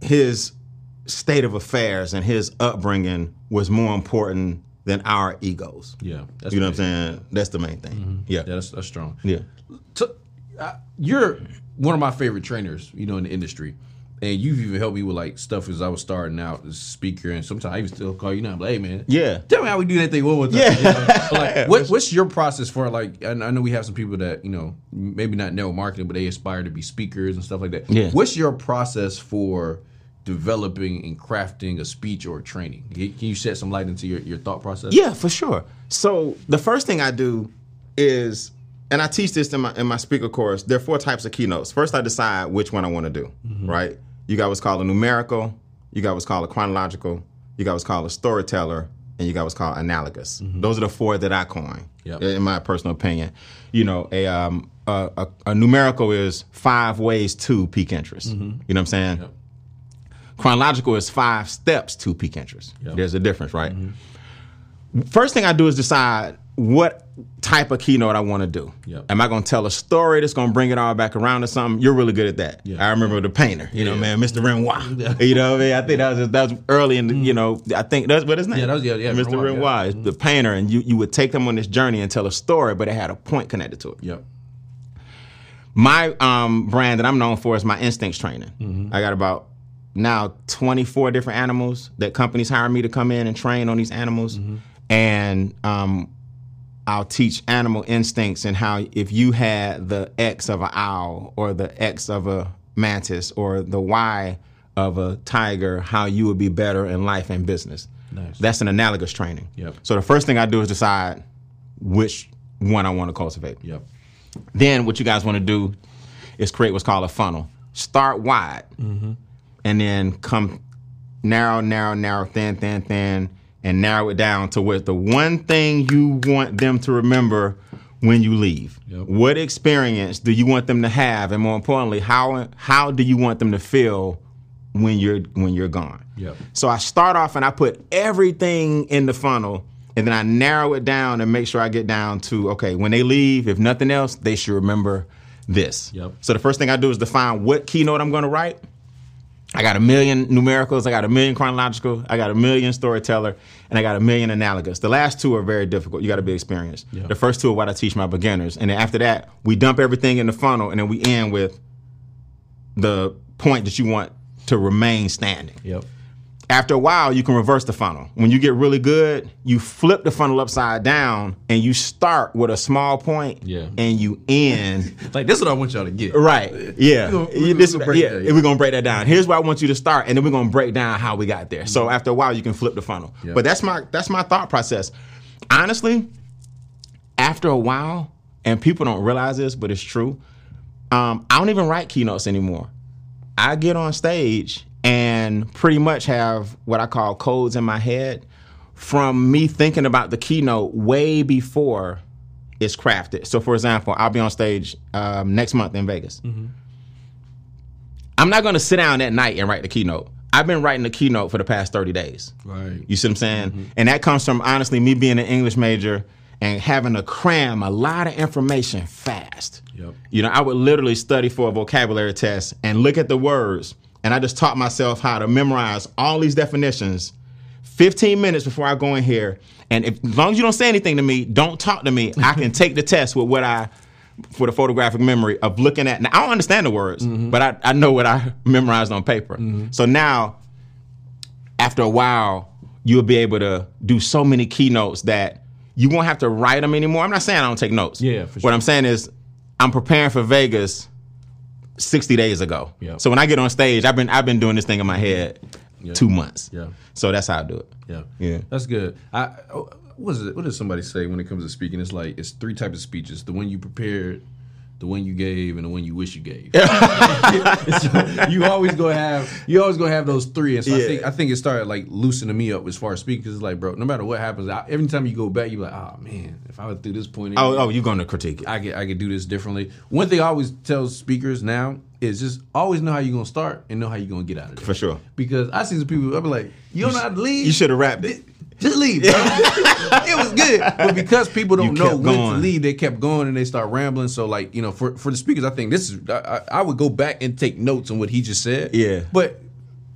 his state of affairs and his upbringing was more important than our egos. yeah. That's You know what. I'm saying? That's the main thing. Yeah, Yeah, that's, that's strong. yeah. uh, you're one of my favorite trainers, you know, in the industry. And you've even helped me with like stuff as I was starting out as a speaker, and sometimes I even still call you now. I'm like, hey man, Yeah. tell me how we do that thing one more time. Yeah. *laughs* You know? Like, *laughs* what, what's your process for like? I I know we have some people that you know maybe not network marketing, but they aspire to be speakers and stuff like that. Yeah. What's your process for developing and crafting a speech or a training? Can you shed some light into your, your thought process? Yeah, for sure. So the first thing I do is, and I teach this in my in my speaker course. There are four types of keynotes. First, I decide which one I want to do. Mm-hmm. Right? You got what's called a numerical. You got what's called a chronological. You got what's called a storyteller, and you got what's called analogous. Mm-hmm. Those are the four that I coin, Yep. in my personal opinion. You know, a um a, a, a numerical is five ways to pique interest. Mm-hmm. You know what I'm saying? Yep. Chronological is five steps to pique interest. Yep. There's a difference, right? First thing I do is decide what type of keynote I want to do. Yep. Am I going to tell a story that's going to bring it all back around to something? You're really good at that. Yeah. I remember the painter, you know, man, Mr. Renoir. *laughs* You know, what I mean, I think that was that was early in the, you know, I think that's what his name. Mm. Yeah, that was- yeah, yeah, Mr. Renoir, Renoir, yeah. is the painter, and you you would take them on this journey and tell a story, but it had a point connected to it. Yep. My um, brand that I'm known for is my instincts training. Mm-hmm. I got about now 24 different animals that companies hire me to come in and train on these animals, Mm-hmm. and um, I'll teach animal instincts and how if you had the X of an owl or the X of a mantis or the Y of a tiger, how you would be better in life and business. Nice. That's an analogous training. Yep. So the first thing I do is decide which one I want to cultivate. Yep. Then what you guys want to do is create what's called a funnel. Start wide, and then come narrow, narrow, narrow, thin, thin, thin, and narrow it down to what the one thing you want them to remember when you leave. Yep. What experience do you want them to have, and more importantly, how how do you want them to feel when you're when you're gone. Yep. So I start off and I put everything in the funnel and then I narrow it down and make sure I get down to okay, when they leave, if nothing else, they should remember this. Yep. So the first thing I do is define what keynote I'm going to write. I got a million numericals, I got a million chronological, I got a million storyteller, and I got a million analogous. The last two are very difficult. You got to be experienced. Yeah. The first two are what I teach my beginners, and then after that, we dump everything in the funnel, and then we end with the point that you want to remain standing. Yep. After a while, you can reverse the funnel. When you get really good, you flip the funnel upside down, and you start with a small point, Yeah. and you end *laughs* Like this is what I want y'all to get. Right. *laughs* Yeah. We're gonna- we're this- gonna break yeah. that, yeah. We're gonna break that down. Here's where I want you to start, and then we're gonna break down how we got there. So after a while, you can flip the funnel. Yeah. But that's my that's my thought process. Honestly, after a while, and people don't realize this, but it's true. Um, I don't even write keynotes anymore. I get on stage and pretty much have what I call codes in my head from me thinking about the keynote way before it's crafted. So, for example, I'll be on stage um, next month in Vegas. I'm not going to sit down that night and write the keynote. I've been writing the keynote for the past 30 days. Right. You see what I'm saying? And that comes from honestly me being an English major and having to cram a lot of information fast. Yep. You know, I would literally study for a vocabulary test and look at the words, and I just taught myself how to memorize all these definitions 15 minutes before I go in here. And if, as long as you don't say anything to me, don't talk to me, I can *laughs* take the test with what I for the photographic memory of looking at. Now, I don't understand the words, mm-hmm. but I, I know what I *laughs* memorized on paper. Mm-hmm. So now after a while, you'll be able to do so many keynotes that you won't have to write them anymore. I'm not saying I don't take notes. Yeah, for What. I'm saying is, I'm preparing for Vegas 60 days ago. Yeah. So when I get on stage, I've been I've been doing this thing in my head two months. Yeah. So that's how I do it. Yeah. Yeah. That's good. I oh, what is it? What does somebody say when it comes to speaking? It's like it's three types of speeches: the one you prepared, the one you gave, and the one you wish you gave. *laughs* *laughs* So you always gonna have you always gonna have those three. And so I think I think it started like loosening me up as far as speaking. Cause it's like, bro, no matter what happens, I, every time you go back, you're like, oh man, if I went through this point, Oh, oh, you're going to critique it. I could I could do this differently. One thing I always tell speakers now is just always know how you're gonna start and know how you're gonna get out of it. For sure. Because I see some people, I'll be like, you don't know how to leave. You should have wrapped it. Just leave. Bro. it was good, but because people don't know when to leave, they kept going and they start rambling. So, like you know, for for the speakers, I think this is I, I I would go back and take notes on what he just said. Yeah. but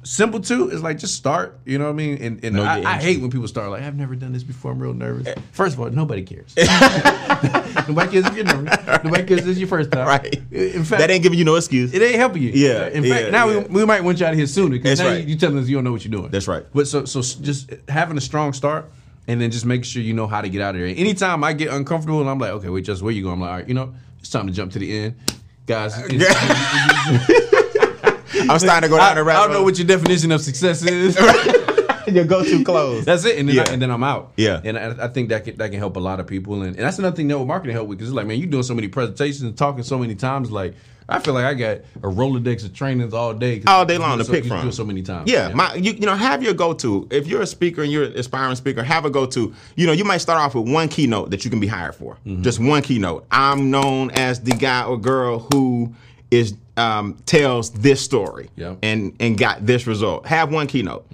simple too is like just start. You know what I mean? And and Know I, I hate when people start like I've never done this before. I'm real nervous. Eh. First of all, nobody cares. *laughs* nobody cares if you're nervous. *laughs* Nobody cares if it's your first time. Right. In fact, That ain't giving you no excuse. it ain't helping you. Yeah, In fact, yeah, now yeah. we, we might want you out of here sooner because now right. you, you telling us you don't know what you're doing. That's right. But so so just having a strong start and then just make sure you know how to get out of there. Anytime I get uncomfortable and I'm like, okay, wait, just where you going? I'm like, all right, you know, it's time to jump to the end, guys. *laughs* it's- I'm starting to go I, down the I don't know what your definition of success is. *laughs* your go-to clothes. That's it, and then, Yeah. I, and then I'm out. Yeah. and I, I think that can, that can help a lot of people, and, and that's another thing network marketing help with because it's like, man, you doing so many presentations and talking so many times, like I feel like I got a rolodex of trainings all day, 'cause all day long to so, pick you from. Do so many times. Yeah, my you, you know have your go to. If you're a speaker and you're an aspiring speaker, have a go to. You know you might start off with one keynote that you can be hired for. Mm-hmm. Just one keynote. I'm known as the guy or girl who is um, tells this story Yeah. and and got this result. Have one keynote.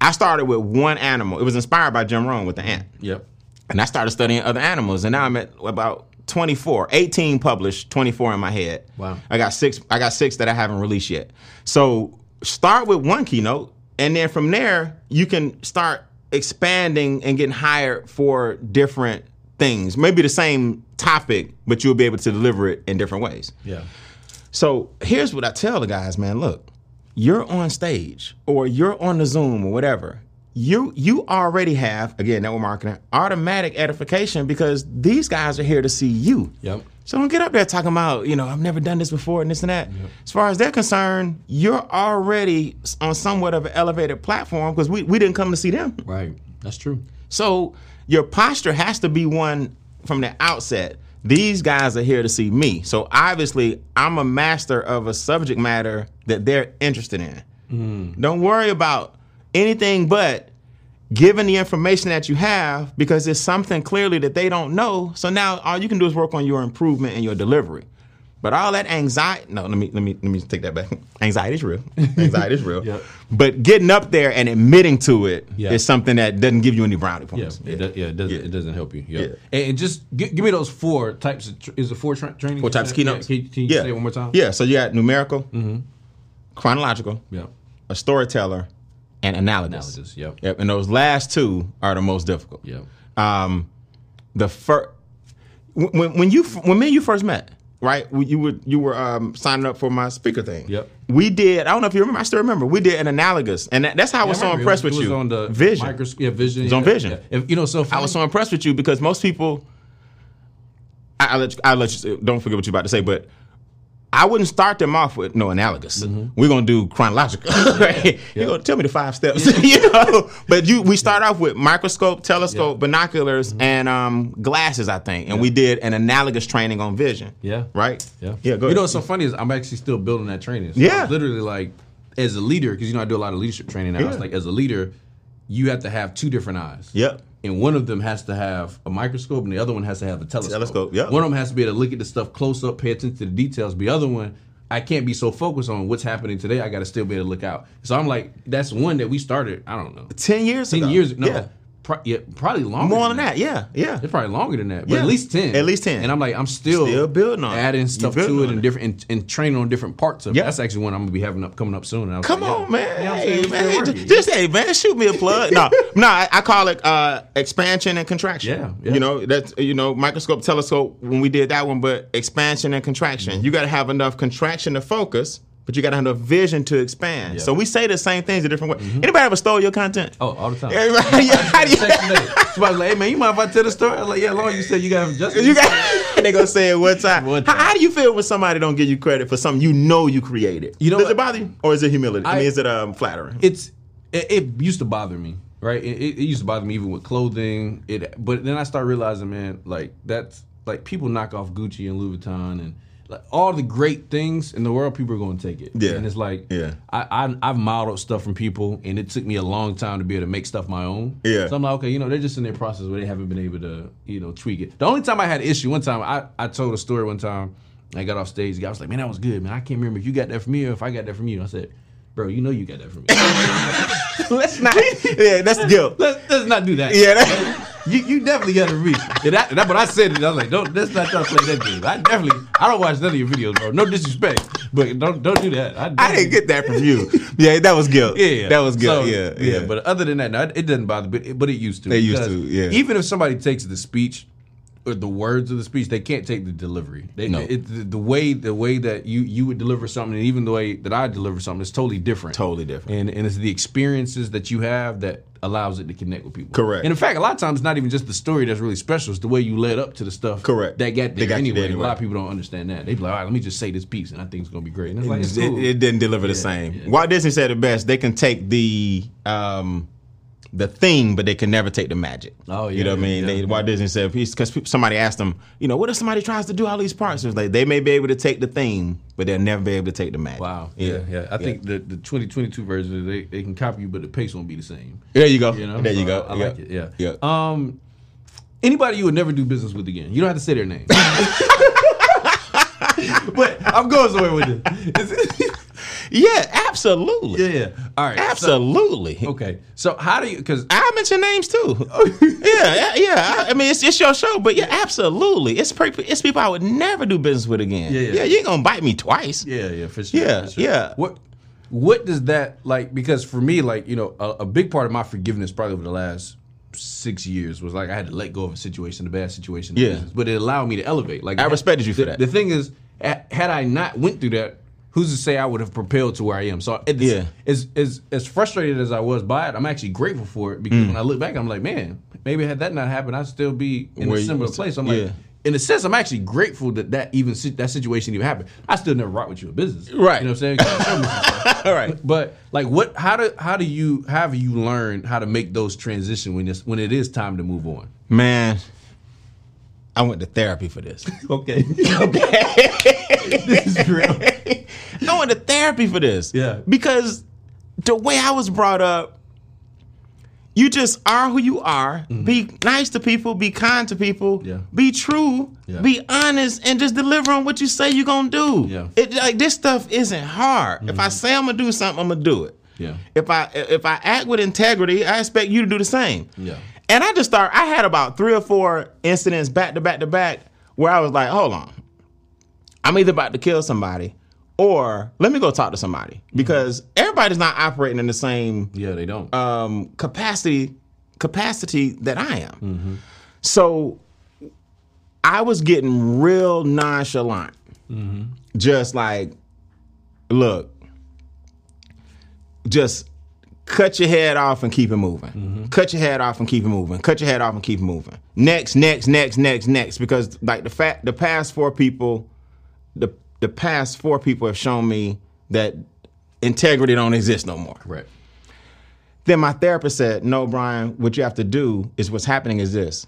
I started with one animal. It was inspired by Jim Rohn with the ant. Yep. And I started studying other animals, and now I'm at about 24, 18 published, 24 in my head. Wow. I got six. I got six that I haven't released yet. So start with one keynote, and then from there you can start expanding and getting hired for different things. Maybe the same topic, but you'll be able to deliver it in different ways. Yeah. So here's what I tell the guys, man. Look, you're on stage or you're on the Zoom or whatever. You you already have again network marketing automatic edification because these guys are here to see you. Yep. So don't get up there talking about you know I've never done this before and this and that. As far as they're concerned, you're already on somewhat of an elevated platform because we we didn't come to see them. Right. That's true. So your posture has to be one from the outset. These guys are here to see me. So obviously, I'm a master of a subject matter that they're interested in. Hmm. Don't worry about anything but giving the information that you have because it's something clearly that they don't know. So now all you can do is work on your improvement and your delivery. But all that anxiety, no, let me let me let me take that back. *laughs* Anxiety is real. *laughs* Anxiety is real. Yeah. But getting up there and admitting to it is Yeah. something that doesn't give you any brownie Yeah, points. it, yeah, it doesn't. Yeah. It doesn't help you. Yeah, Yeah. And, just gi- give me those four types of. Tr- is it four tra- training? Four types of keynotes. Yeah, can, can you yeah. say it one more time? Yeah. So you got numerical, chronological, Yeah. a storyteller, and analogous. Analogous. Yep. Yep. And those last two are the most difficult. Yep. Um, the first when when you when me and you first met, right? You were you were um, signing up for my speaker thing. Yep. We did. I don't know if you remember. I still remember. We did an analogous, and that, that's how I was I so impressed was- with it was you. on the vision. micros- yeah, vision. was on Vision. yeah. If, you know, so I was so impressed with you because most people. I, I let you, I let you don't forget what you're about to say, but I wouldn't start them off with no analogous. We're gonna do chronological. *laughs* right? You're gonna tell me the five steps, *laughs* you know. But you, we start off with microscope, telescope, binoculars, and um, glasses, I think, and we did an analogous training on vision. Yeah. Right. Yeah. Yeah. Go You know what's so funny is I'm actually still building that training. So Yeah. Literally like, as a leader, because you know I do a lot of leadership training now. I was like, as a leader, you have to have two different eyes. Yep. And one of them has to have a microscope, and the other one has to have a telescope. Telescope, yep. One of them has to be able to look at the stuff close up, pay attention to the details. But the other one, I can't be so focused on what's happening today. I got to still be able to look out. So I'm like, that's one that we started. I don't know, ten years. ten ago. years. No, Yeah. Pro- yeah, probably longer. More than that. Yeah. Yeah. It's probably longer than that, but Yeah. at least ten. At least 10. And I'm like, I'm still Still building on adding stuff to it and different and, and training on different parts of Yeah. it. That's actually one I'm gonna be having up coming up soon. And I was Come like, yeah. on, man. You know what I'm hey, man. Just, just hey, man. Shoot me a plug. no, *laughs* no. I, I call it uh, expansion and contraction. Yeah, yeah. You know that's you know microscope, telescope when we did that one, but expansion and contraction. Mm-hmm. You got to have enough contraction to focus, but you got to have enough vision to expand. So we say the same things a different way. Anybody ever stole your content? Mm-hmm. Oh, all the time. Everybody, yeah, *laughs* how do you-. Somebody's like, hey man, you mind if I tell the story? I was like, yeah, long you said you got justice. You got And *laughs* they gonna say it one time. One How, time. how do you feel when somebody don't give you credit for something you know you created? You know does what? it bother you, or is it humility? I, I- mean, is it um, flattering? it's it, it used to bother me, right? It, it, it used to bother me even with clothing. It, but then I start realizing, man, like that's like people knock off Gucci and Louis Vuitton and like all the great things in the world, people are going to take it. Yeah. and it's like, Yeah. I, I I've modeled stuff from people, and it took me a long time to be able to make stuff my own. Yeah. so I'm like, okay, you know, they're just in their process where they haven't been able to, you know, tweak it. The only time I had an issue, one time I I told a story one time. I got off stage. The guy was like, "Man, that was good, man. I can't remember if you got that from me or if I got that from you." I said, "Bro, you know you got that from me." *laughs* Let's not. *laughs* yeah, that's guilt. let's, let's not do that. Yeah, that, You, you definitely got to reach. Yeah, that, that, but I said it. I was like, don't. Let's not try to play that game. I definitely. I don't watch none of your videos, bro. No disrespect, but don't don't do that. I, I didn't get that from you. Yeah, that was guilt. Yeah, that was guilt. So, yeah, yeah, But other than that, no, it doesn't bother. But it, but it used to. It used to, yeah. Even if somebody takes the speech or the words of the speech, they can't take the delivery. They, No. it, the, the way the way that you you would deliver something, and even the way that I deliver something, is totally different. Totally different. And and it's the experiences that you have that allows it to connect with people. Correct. And in fact, a lot of times, it's not even just the story that's really special. It's the way you led up to the stuff. Correct. That got there got anyway. there And A lot of people don't understand that. They be like, all right, let me just say this piece, and I think it's gonna be great. And it's like, it's it, cool. it didn't deliver the same. yeah. Walt Disney said it best. They can take the um, the thing, but they can never take the magic. Oh, yeah. you know what I mean? yeah, they. Walt Disney said because somebody asked them, you know, what if somebody tries to do all these parts? It was like they may be able to take the theme, but they'll never be able to take the magic. Wow. Yeah, yeah. I think the, the 2022 version, they, they can copy you, but the pace won't be the same. There you go. You know? there you go. I, I Yeah. like it. Yeah. Yeah. Um, anybody you would never do business with again. You don't have to say their name. *laughs* *laughs* but I'm going somewhere with this. Yeah, absolutely. yeah, yeah. All right. so- Absolutely. okay. So how do you? Because I mention names too. *laughs* yeah, yeah, yeah. I, I mean, it's, it's your show, but yeah, absolutely. It's pre- it's people I would never do business with again. Yeah, yeah. you ain't gonna bite me twice. Yeah, yeah, for sure. Yeah, for sure. yeah. What what does that like? Because for me, like you know, a, a big part of my forgiveness probably over the last six years was like I had to let go of a situation, a bad situation. Yeah. business, but it allowed me to elevate. Like I respected you for the, that. The thing is, had I not went through that. Who's to say I would have propelled to where I am? So it's, Yeah. as as as frustrated as I was by it, I'm actually grateful for it because Mm. when I look back, I'm like, man, maybe had that not happened, I'd still be in Where a similar was- place. I'm yeah. like, in a sense, I'm actually grateful that that even that situation even happened. I still never rock with you in business, Right. You know what I'm saying? 'Cause you showed me some stuff. *laughs* All right. But like, what? How do how do you how have you learned how to make those transition when it's when it is time to move on? Man, I went to therapy for this. *laughs* okay, *laughs* Okay, this is real. Went to therapy for this. Yeah. Because the way I was brought up, you just are who you are. Be nice to people. Be kind to people. Mm-hmm. Yeah. Be true. Yeah. Be honest, and just deliver on what you say you're gonna do. Yeah. Mm-hmm. It like this stuff isn't hard. If I say I'm gonna do something, I'm gonna do it. Yeah. If I if I act with integrity, I expect you to do the same. Yeah. And I just start. I had about three or four incidents back to back to back where I was like, hold on. I'm either about to kill somebody or let me go talk to somebody mm-hmm. because everybody's not operating in the same Yeah, they don't. um, capacity capacity that I am. Mm-hmm. So I was getting real nonchalant. Mm-hmm. Just like, look, just cut your head off and keep it moving. Cut your head off and keep it moving. Cut your head off and keep it moving. Next, next, next, next, next. Because like the fact, the past four people, the the past four people have shown me that integrity don't exist no more. right. Then my therapist said, No, Brian, what you have to do is what's happening is this.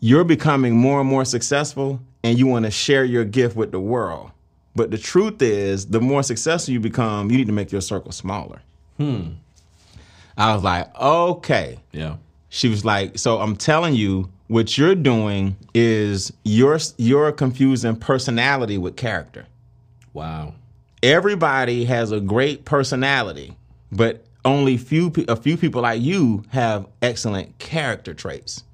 You're becoming more and more successful and you want to share your gift with the world. But the truth is, the more successful you become, you need to make your circle smaller. Hmm. I was like, okay. Yeah. She was like, so I'm telling you, what you're doing is you're you're confusing personality with character Wow. everybody has a great personality, but only few a few people like you have excellent character traits.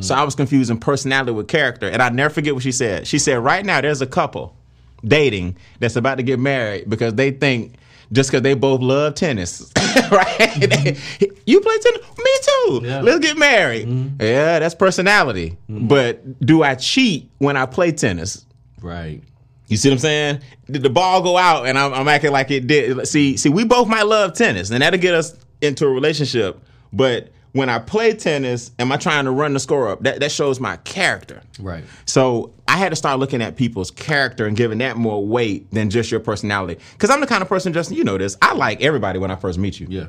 So I was confusing personality with character, and I never forget what she said. She said, "Right now, there's a couple dating that's about to get married because they think." Just because they both love tennis, *laughs* right? Mm-hmm. *laughs* you play tennis, me too. Yeah. Let's get married. Mm-hmm. Yeah, that's personality. Mm-hmm. But do I cheat when I play tennis? Right. You see what I'm saying? Did the ball go out and I'm, I'm acting like it did? See, see, we both might love tennis, and that'll get us into a relationship. But when I play tennis, am I trying to run the score up? That that shows my character. Right. So I had to start looking at people's character and giving that more weight than just your personality. Because I'm the kind of person, Justin, you know this. I like everybody when I first meet you. Yeah.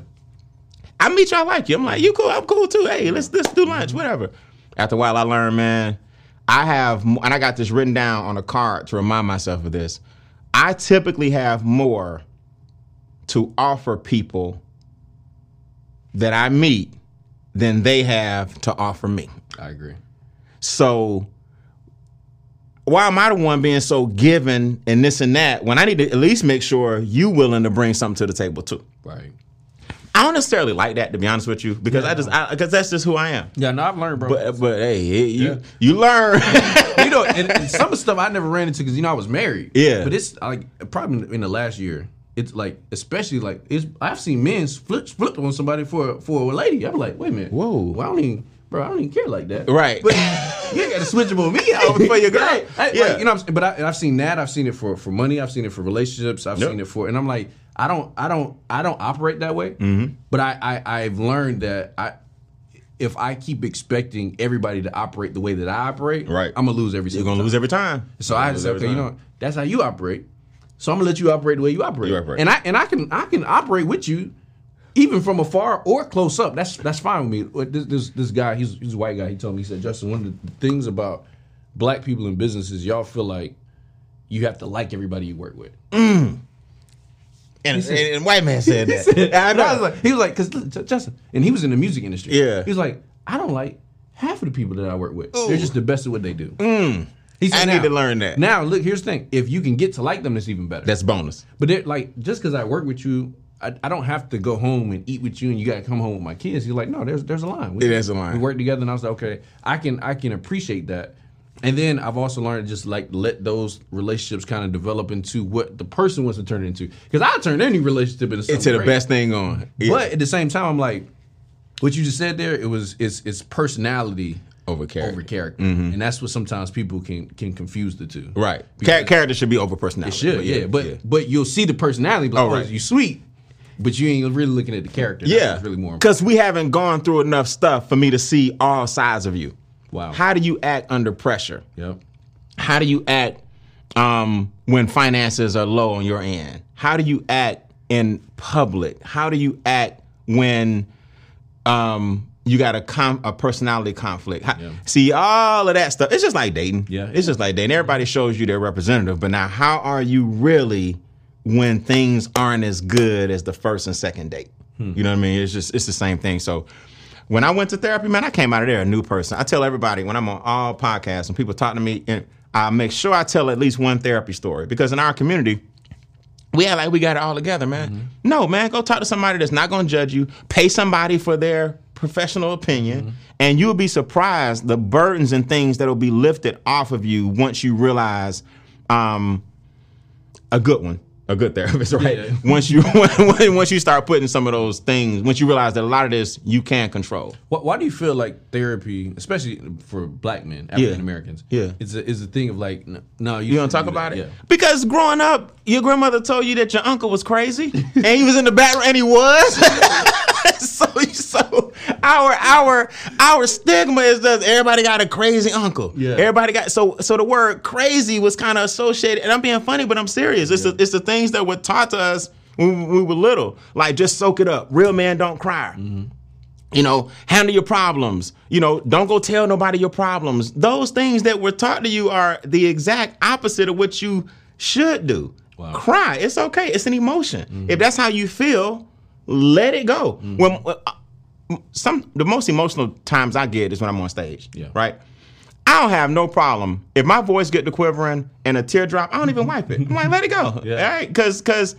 I meet you, I like you. I'm like, you cool, I'm cool too. Hey, let's let's do lunch, whatever. After a while, I learned, man, I have, and I got this written down on a card to remind myself of this. I typically have more to offer people that I meet than they have to offer me. I agree. So why am I the one being so given and this and that when I need to at least make sure you willing to bring something to the table too? Right. I don't necessarily like that to be honest with you because I just because that's just who I am. Yeah, no, I've learned, bro. But but hey, it- you Yeah. you learn. *laughs* you know, and, and some of the *laughs* stuff I never ran into because you know I was married. Yeah. But it's like probably in the last year. It's like especially like it's. I've seen men flip flip on somebody for for a lady. I'm like, wait a minute. Whoa. Well, I don't even, bro. I don't even care like that. Right. But you got to switch them on me out For your girl. Hey, hey, Yeah. like, you know, I'm but I, and I've seen that. I've seen it for for money. I've seen it for relationships. I've Yep. seen it for, and I'm like, I don't, I don't, I don't operate that way. Mm-hmm. But I, I, I've learned that I. If I keep expecting everybody to operate the way that I operate, Right. I'm gonna lose every You're gonna time. lose every time. So I just lose said, every okay, you know, that's how you operate. So I'm gonna let you operate the way you operate. You operate. And I and I can I can operate with you, even from afar or close up. That's that's fine with me. This this, this guy, he's he's a white guy. He told me he said, Justin, one of the things about black people in business is y'all feel like you have to like everybody you work with. And, and, and white man said *laughs* that. I And I was like, he was like, because Justin, and he was in the music industry. Yeah. he was like, I don't like half of the people that I work with. They're just the best at what they do. He Mm. I need to learn that. Now, look, here's the thing: if you can get to like them, that's even better. That's bonus. But they're like, just because I work with you, I, I don't have to go home and eat with you, and you got to come home with my kids. You're like, no, there's there's a line. We, It is a line. We work together, and I was like, okay, I can I can appreciate that. And then I've also learned to just like let those relationships kind of develop into what the person wants to turn it into. Because I turn any relationship into something Into the great. best thing on. Yeah. But at the same time, I'm like, what you just said there, it was it's it's personality Over character. over character, mm-hmm. and that's what sometimes people can can confuse the two. Right. Char- character should be over personality. It should, But yeah, but but you'll see the personality. Like, Oh, oh, right. you sweet, but you ain't really looking at the character. That's Yeah, really more. because we haven't gone through enough stuff for me to see all sides of you. Wow. How do you act under pressure? Yep. How do you act um, when finances are low on your end? How do you act in public? How do you act when um, you got a com- a personality conflict? How- Yeah. See all of that stuff. It's just like dating. Yeah. it's just like dating. Everybody shows you their representative, but now how are you really when things aren't as good as the first and second date? Hmm. You know what I mean? It's just it's the same thing. So when I went to therapy, man, I came out of there a new person. I tell everybody when I'm on all podcasts and people talk to me, and I make sure I tell at least one therapy story because in our community, we act like we got it all together, man. No, man, go talk to somebody that's not going to judge you. Pay somebody for their professional opinion, and you'll be surprised the burdens and things that'll be lifted off of you once you realize um, a good one, a good therapist, *laughs* right? Yeah. Once you *laughs* once you start putting some of those things, once you realize that a lot of this you can't control. Why, why do you feel like therapy, especially for black men, African Americans, Yeah. is a, is a thing of like, no, you, You don't talk do about that. it Yeah. because growing up, your grandmother told you that your uncle was crazy, and he was in the background, and he was. *laughs* *laughs* so, so our our our stigma is that everybody got a crazy uncle. Yeah. Everybody got so so the word crazy was kind of associated, and I'm being funny, but I'm serious. It's the, it's the things that were taught to us when we were little, like just soak it up. Real man don't cry. Mm-hmm. You know, handle your problems. You know, don't go tell nobody your problems. Those things that were taught to you are the exact opposite of what you should do. Wow. Cry. It's okay. It's an emotion. Mm. If that's how you feel, let it go. When uh, some the most emotional times I get is when I'm on stage. Yeah. Right. I don't have no problem if my voice get to quivering and a teardrop. I don't even *laughs* wipe it. I'm like, let it go. *laughs* Yeah. All right, because because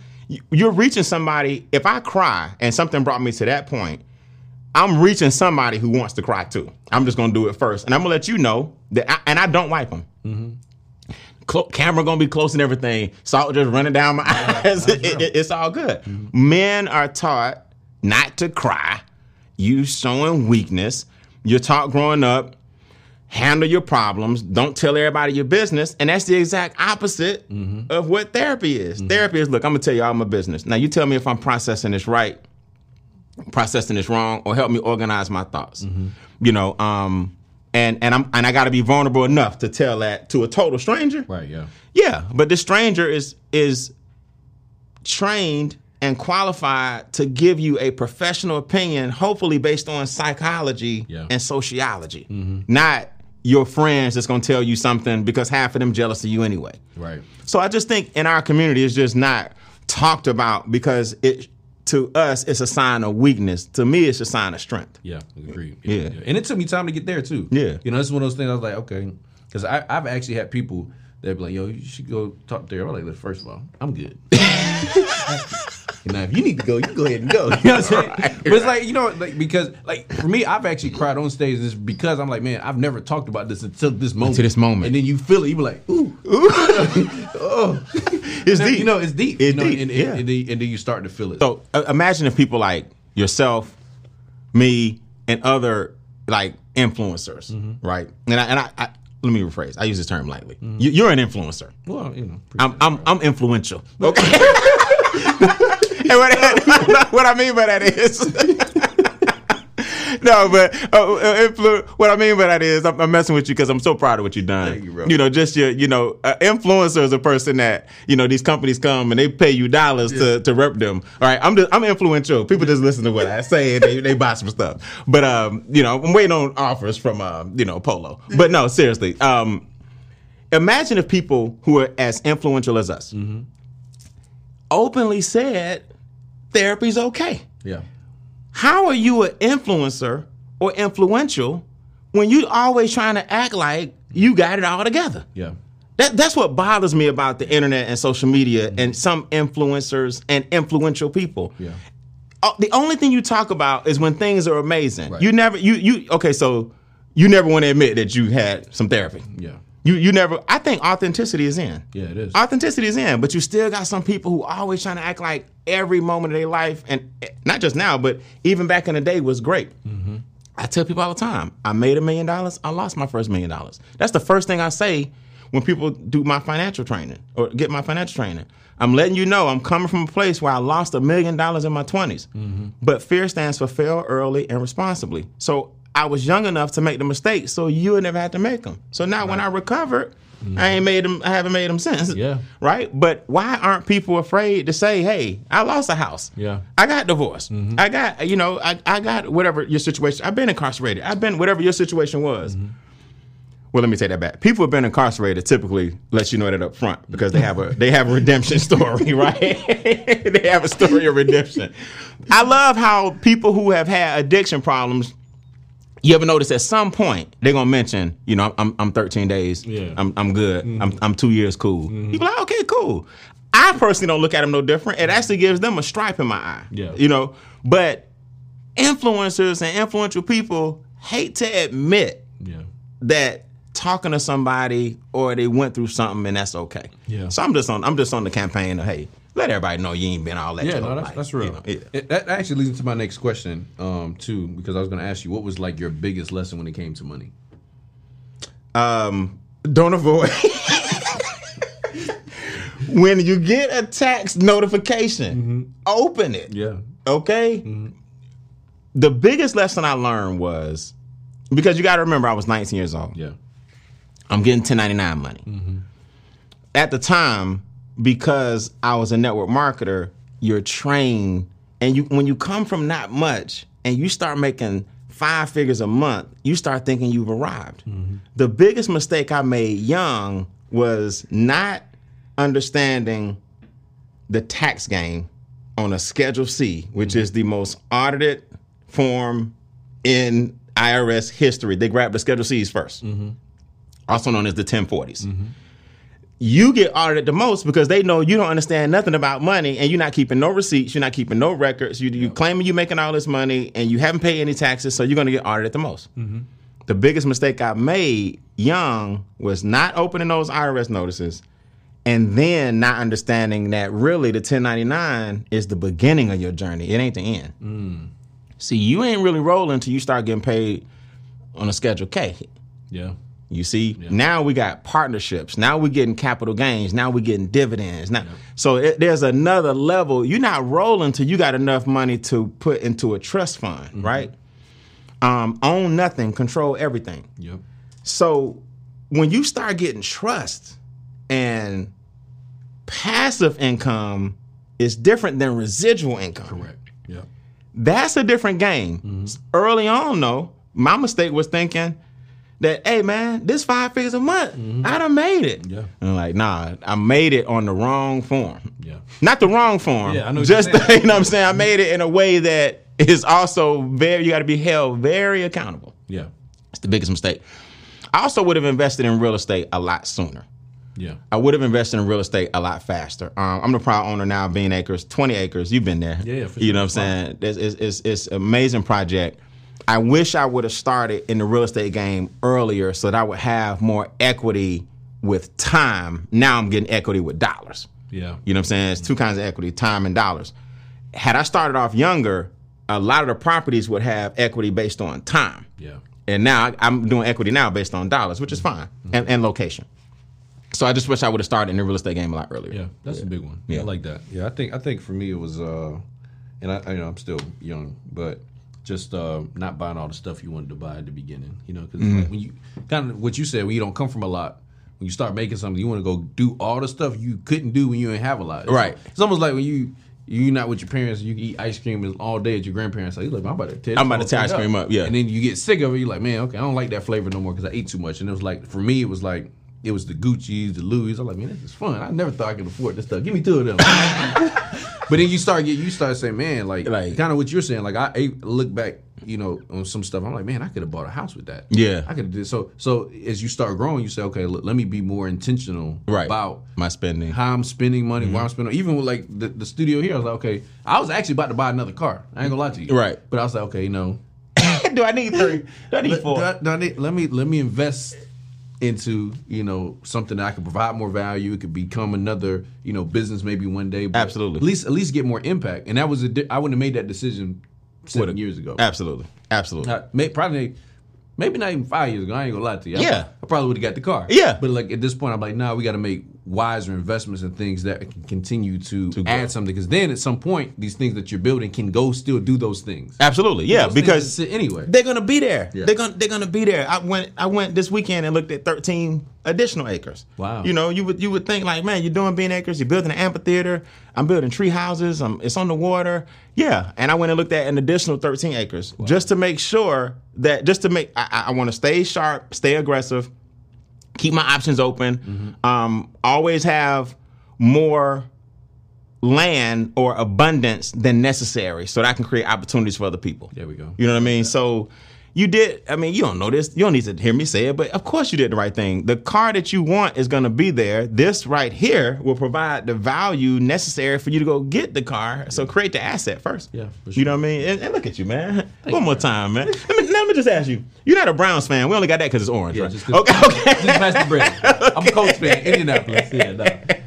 you're reaching somebody. If I cry and something brought me to that point, I'm reaching somebody who wants to cry too. I'm just gonna do it first, and I'm gonna let you know that. I, and I don't wipe them. Clo- camera gonna be close and everything. Salt just running down my *laughs* eyes. It- it- it's all good. Men are taught not to cry. You showing weakness. You're taught growing up. Handle your problems. Don't tell everybody your business. And that's the exact opposite mm-hmm. of what therapy is. Mm-hmm. Therapy is look, I'm gonna tell you all my business. Now you tell me if I'm processing this right processing this wrong or help me organize my thoughts. Mm-hmm. You know, um, and and I'm and I got to be vulnerable enough to tell that to a total stranger. Right. Yeah. Yeah, but the stranger is is trained and qualified to give you a professional opinion, hopefully based on psychology Yeah. and sociology, mm-hmm. not your friends that's going to tell you something because half of them jealous of you anyway. Right. So I just think in our community it's just not talked about because it to us it's a sign of weakness. To me it's a sign of strength. Yeah, agreed. Yeah. and it took me time to get there too. Yeah. you know, it's one of those things. I was like, okay, because I've actually had people that be like, "Yo, you should go talk to her." I'm like, "Look, first of all, I'm good." *laughs* you know, if you need to go, you go ahead and go. *laughs* You know what I'm saying? *laughs* But it's like you know, like because like for me, I've actually cried on stage. just because I'm like, man, I've never talked about this until this moment. this moment. and then you feel it. You be like, ooh, *laughs* oh It's Now, deep. You know, it's deep. It's you know, deep, And, and, yeah. and, then, and then you start to feel it. So uh, imagine if people like yourself, me, and other like influencers, Mm-hmm. right? And I, and I, I let me rephrase. I use this term lightly. You, you're an influencer. well, you know, I'm I'm, I'm influential. Okay. *laughs* what, what I mean by that is. *laughs* No, but uh, uh, influ- what I mean by that is I'm, I'm messing with you because I'm so proud of what you've done. Thank you, bro. know, just your, you know, uh, influencer is a person that you know these companies come and they pay you dollars to, to rep them. All right, I'm just, I'm influential. People just listen to what I say and they, they buy some stuff. But um, you know, I'm waiting on offers from uh, you know, Polo. But no, seriously, um, imagine if people who are as influential as us openly said therapy's okay. yeah. How are you an influencer or influential when you always trying to act like you got it all together? Yeah. That, that's what bothers me about the internet and social media and some influencers and influential people. Yeah. Uh, the only thing you talk about is when things are amazing. Right. You never you you okay, so you never want to admit that you had some therapy. Yeah. You you never I think authenticity is in. Yeah, it is. Authenticity is in, but you still got some people who always trying to act like every moment of their life, and eh, not just now, but even back in the day was great. I tell people all the time, I made a million dollars, I lost my first million dollars. That's the first thing I say when people do my financial training or get my financial training. I'm letting you know I'm coming from a place where I lost a million dollars in my 20s. But fear stands for fail early and responsibly. So I was young enough to make the mistakes, so you would never have to make them. So now when I recovered, mm-hmm. I ain't made them. I haven't made them since. Yeah. Right. But why aren't people afraid to say, "Hey, I lost a house. Yeah. I got divorced. Mm-hmm. I got, you know, I, I got whatever your situation. I've been incarcerated. I've been whatever your situation was. Mm-hmm. Well, let me take that back. People who've been incarcerated typically let you know that up front because they have a they have a redemption *laughs* story, *laughs* right? *laughs* they have a story of redemption. I love how people who have had addiction problems You ever notice at some point they're gonna mention, you know, I'm I'm 13 days, Yeah. I'm I'm good, I'm mm-hmm. I'm two years cool. Mm-hmm. You be like, okay, cool. I personally don't look at them no different. It actually gives them a stripe in my eye. Yeah. You know, but influencers and influential people hate to admit Yeah. that talking to somebody or they went through something and that's okay. Yeah. So I'm just on I'm just on the campaign of hey, let everybody know you ain't been all that. Yeah, no, that's, life, that's you real. know, yeah. It- that actually leads into my next question, um, too, because I was going to ask you what was like your biggest lesson when it came to money. um, don't avoid. when you get a tax notification, open it. Yeah. Okay. The biggest lesson I learned was because you got to remember I was 19 years old. Yeah. I'm getting 1099 money. At the time, because I was a network marketer, you're trained, and you when you come from not much and you start making five figures a month, you start thinking you've arrived. Mm-hmm. The biggest mistake I made young was not understanding the tax game on a Schedule C, which is the most audited form in IRS history. They grab the Schedule C's 1st mm-hmm. also known as the 1040s. You get audited the most because they know you don't understand nothing about money and you're not keeping no receipts, you're not keeping no records, you, you claiming you're making all this money and you haven't paid any taxes, so you're going to get audited the most. Mm-hmm. The biggest mistake I made young was not opening those IRS notices and then not understanding that really the 1099 is the beginning of your journey. It ain't the end. Mm. See, you ain't really rolling until you start getting paid on a Schedule K. Yeah. You see, now we got partnerships. Now we're getting capital gains. Now we're getting dividends. Now, so it, there's another level. You're not rolling till you got enough money to put into a trust fund, right? Um, own nothing, control everything. Yep. So when you start getting trust and passive income is different than residual income. Correct. Yep. That's a different game. Early on, though, my mistake was thinking that, hey, man, this five figures a month, I done made it. Yeah. And I'm like, nah, I made it on the wrong form. Yeah. Not the wrong form. Yeah, I know Just, *laughs* you know what I'm saying? I made it in a way that is also very, you got to be held very accountable. Yeah. It's the biggest mistake. I also would have invested in real estate a lot sooner. Yeah. I would have invested in real estate a lot faster. Um, I'm the proud owner now of Beane Acres, 20 acres. You've been there. Yeah, yeah, for You sure. know what I'm saying? It's, it's, it's, it's amazing project. I wish I would have started in the real estate game earlier so that I would have more equity with time. Now I'm getting equity with dollars. Yeah. You know what I'm saying? It's two kinds of equity, time and dollars. Had I started off younger, a lot of the properties would have equity based on time. Yeah. And now I- I'm doing equity now based on dollars, which is fine, and, and location. So I just wish I would have started in the real estate game a lot earlier. Yeah, that's a big one. Yeah. I like that. Yeah, I think I think for me it was, uh, and I, I you know I'm still young, but just uh, not buying all the stuff you wanted to buy at the beginning. You know, because Mm-hmm. like when you kind of what you said when you don't come from a lot, when you start making something, you want to go do all the stuff you couldn't do when you didn't have a lot. It's Right. It's almost like when you. you're not with your parents, you eat ice cream all day at your grandparents' house. You're like, I'm about to tear, I'm about to tear ice cream up, yeah. And then you get sick of it. You're like, man, okay, I don't like that flavor no more because I ate too much. And it was like, for me, it was like, it was the Gucci's, the Louis. I'm like, man, this is fun. I never thought I could afford this stuff. Give me two of them. *laughs* but then you start get, you start saying, man, like, Like- kind of what you're saying. Like, I, I look back, you know, on some stuff. I'm like, man, I could have bought a house with that. Yeah. I could have did so. So as you start growing, you say, okay, look, let me be more intentional Right. about My spending. how I'm spending money, Mm-hmm. where I'm spending. Even with like the, the studio here, I was like, okay, I was actually about to buy another car. I ain't gonna lie to you. Right. But I was like, okay, you know, *laughs* Do I need three? Do I need four? do I- do I need- let me let me invest into you know something that I could provide more value. It could become another you know business maybe one day. But Absolutely. At least at least get more impact. And that was a di- I wouldn't have made that decision seven years ago. Absolutely. Absolutely. Uh, may, probably maybe not even five years ago. I ain't gonna lie to you. I- Yeah. I, probably would have got the car. Yeah. but like at this point, I'm like, nah, we got to make wiser investments and things that can continue to, grow. add something. Because then at some point, these things that you're building can go still do those things. Absolutely. Yeah, because anyway. they're gonna be there. Yeah. They're gonna they're gonna be there. I went I went this weekend and looked at 13 additional acres. Wow. You know, you would you would think like, man, you're doing Beane acres, you're building an amphitheater, I'm building tree houses, um, it's on the water. Yeah. And I went and looked at an additional 13 acres just to make sure that just to make I- I want to stay sharp, stay aggressive, keep my options open. Mm-hmm. Um, always have more land or abundance than necessary so that I can create opportunities for other people. There we go. You know what I mean? So, you did. I mean, you don't know this. You don't need to hear me say it, but of course you did the right thing. The car that you want is going to be there. This right here will provide the value necessary for you to go get the car. So create the asset first. Yeah, for You know what I mean? And, and look at you, man. *laughs* One more time, man. *laughs* Let me, let me just ask you. You're not a Browns fan. We only got that because it's orange, Yeah, right? just okay, okay. Just pass the bread. *laughs* I'm a Colts fan, Indianapolis. Yeah, no.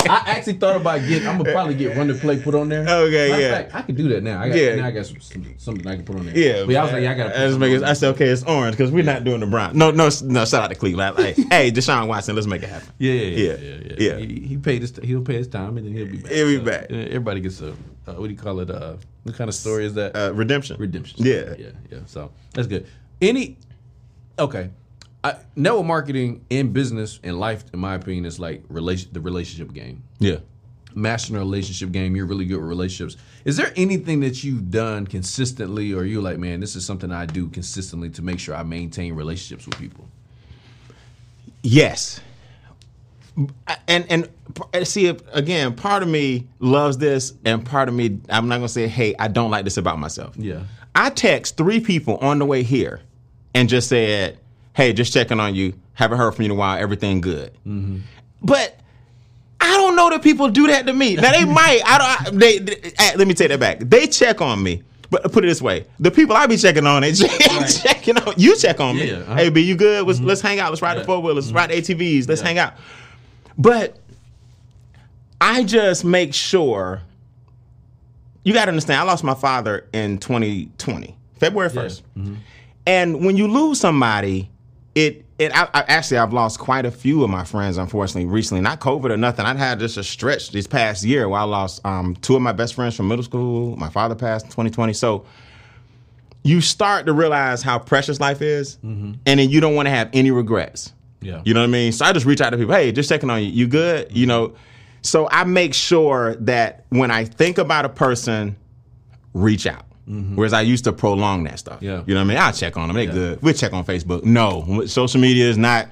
I actually thought about getting. I'm gonna probably get run to play put on there. Okay, Matter yeah. fact, I can do that now. I got, Yeah. now I got some, some, something I can put on there. Yeah, but I was like, yeah, I gotta. I, just make it, I said, okay, it's orange because we're not doing the brown. No, no, no. Shout out to Cleveland. Like, *laughs* hey, Deshaun Watson, let's make it happen. Yeah, yeah, yeah, Yeah, yeah. yeah, yeah. He, he paid his. He'll pay his time, and then he'll be back. He'll be back. uh, Everybody gets a. Uh, what do you call it? Uh, what kind of story is that? Uh, redemption. Redemption. Yeah. yeah, yeah. So that's good. Any. Okay. I, network marketing in business and life, in my opinion, is like relation the relationship game. Yeah. mastering a relationship game. You're really good with relationships. Is there anything that you've done consistently, or you're like, man, this is something I do consistently to make sure I maintain relationships with people? Yes. And and uh, see again, part of me loves this, and part of me, I'm not gonna say, hey, I don't like this about myself. Yeah. I text three people on the way here, and just said, hey, just checking on you. Haven't heard from you in a while. Everything good. Mm-hmm. But I don't know that people do that to me. Now they *laughs* might. I don't. I- They, they- let me take that back. They check on me. But put it this way: the people I be checking on, they *laughs* checking on you. Check on me. Yeah, uh-huh. Hey, B, you good? Let's, mm-hmm. let's hang out. Let's ride the four wheelers. Let's ride the mm-hmm. ATVs. Let's Yeah. hang out. But I just make sure. You got to understand. I lost my father in 2020, February 1st. And when you lose somebody, it it I, I, actually I've lost quite a few of my friends, unfortunately, recently. Not COVID or nothing. I've had just a stretch this past year where I lost um, two of my best friends from middle school. My father passed in 2020. So you start to realize how precious life is, and then you don't want to have any regrets. Yeah. You know what I mean? So I just reach out to people, hey, just checking on you. You good? You know. So I make sure that when I think about a person, reach out. Whereas I used to prolong that stuff. Yeah. You know what I mean? I'll check on them. They good. We'll check on Facebook. No. Social media is not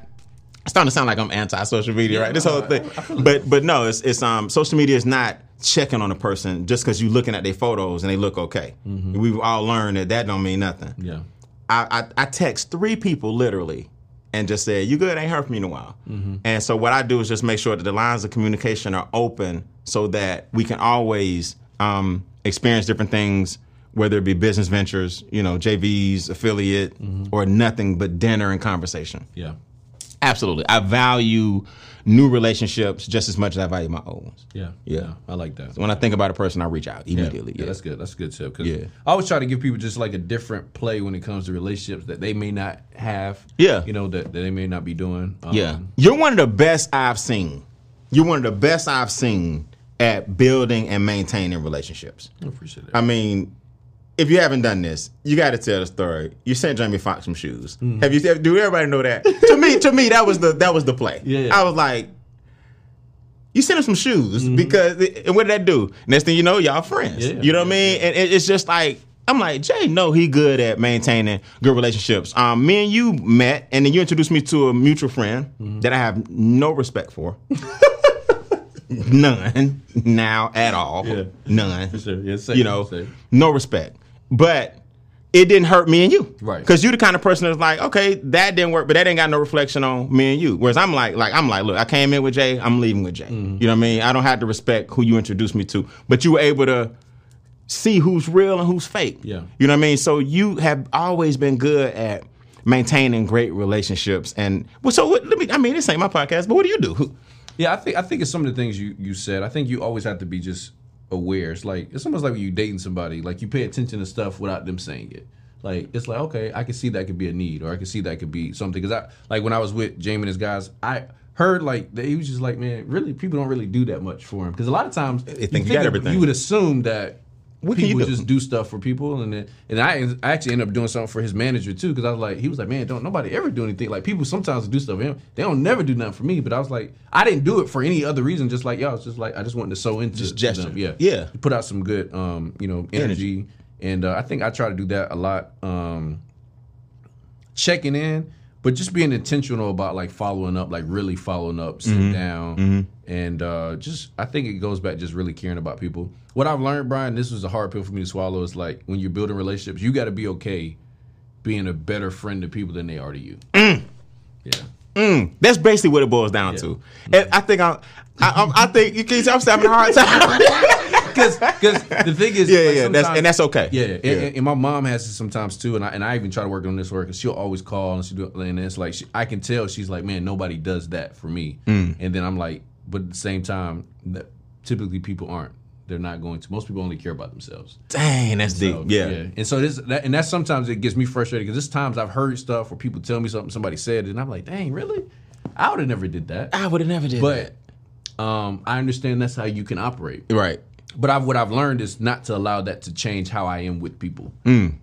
it's starting to sound like I'm anti-social media, right? This whole thing. But but no, it's it's um social media is not checking on a person just because you're looking at their photos and they look okay. We've all learned that that don't mean nothing. Yeah. I, I, I text three people literally and just said, You good? Ain't heard from you in a while. And so what I do is just make sure that the lines of communication are open so that we can always um, experience different things, whether it be business ventures, you know, JVs, affiliate, or nothing but dinner and conversation. Yeah. Absolutely. I value new relationships just as much as I value my old ones. Yeah. Yeah. I like that. When I think about a person, I reach out Yeah. immediately. Yeah, that's good. That's a good tip. 'cause Yeah. I always try to give people just like a different play when it comes to relationships that they may not have. Yeah. You know, that, that they may not be doing. Um, Yeah. You're one of the best I've seen. You're one of the best I've seen at building and maintaining relationships. I appreciate that. I mean, if you haven't done this, you got to tell the story. You sent Jamie Foxx some shoes. Mm-hmm. Have you? Do everybody know that? *laughs* to me, to me, that was the that was the play. Yeah, yeah. I was like, you sent him some shoes mm-hmm. because and what did that do? Next thing you know, y'all friends. Yeah, you know what I yeah, mean? And it, it's just like. I'm like Jay. No, he good at maintaining good relationships. Um, me and you met, and then you introduced me to a mutual friend mm-hmm. that I have no respect for. *laughs* None now at all. Yeah. None. sure. Yeah, same, you know, no respect. But it didn't hurt me and you. Right. Because you're the kind of person that's like, okay, that didn't work, but that ain't got no reflection on me and you. Whereas I'm like, like I'm like, look, I came in with Jay, I'm leaving with Jay. Mm-hmm. You know what I mean? I don't have to respect who you introduced me to, but you were able to see who's real and who's fake. Yeah. You know what I mean? So you have always been good at maintaining great relationships. And well, so what, let me. I mean, this ain't my podcast, but what do you do? Yeah, I think I think it's some of the things you you said. I think you always have to be just aware. It's like it's almost like when you dating somebody, like you pay attention to stuff without them saying it. Like it's like okay, I can see that could be a need, or I can see that could be something. Because I like when I was with Jamie and his guys, I heard like that he was just like, man, really, people don't really do that much for him. Because a lot of times They think you got everything. You would assume that. What people do? just do stuff for people, and then, and I, I actually ended up doing something for his manager too, because I was like, he was like, man, don't nobody ever do anything. Like people sometimes do stuff for him, they don't never do nothing for me. But I was like, I didn't do it for any other reason, just like y'all. It's just like I just wanted to sow into Just gesture. them. Yeah, Yeah. Put out some good, um, you know, energy, and uh, I think I try to do that a lot. Um, checking in, but just being intentional about like following up, like really following up, sitting down, and uh, just I think it goes back just really caring about people. What I've learned, Brian, this was a hard pill for me to swallow. Is like when you're building relationships, you got to be okay being a better friend to people than they are to you. Mm. Yeah. That's basically what it boils down Yeah. to. And I think I'm, I, I'm, I think you can. I'm having a hard time. *laughs* Because the thing is, Yeah, like, yeah, that's- and that's okay. Yeah, and, Yeah. and- and my mom has it sometimes too, and I and I even try to work on this work because she'll always call and she do, and it's like she, I can tell she's like, man, nobody does that for me, Mm. and then I'm like, but at the same time, that typically people aren't. They're not going to. Most people only care about themselves. Dang, that's deep. So, yeah. And so this, that, and that's sometimes it gets me frustrated because there's times I've heard stuff where people tell me something somebody said, and I'm like, dang, really? I would have never did that. I would have never did But um, I understand that's how you can operate. Right. But I've, what I've learned is not to allow that to change how I am with people.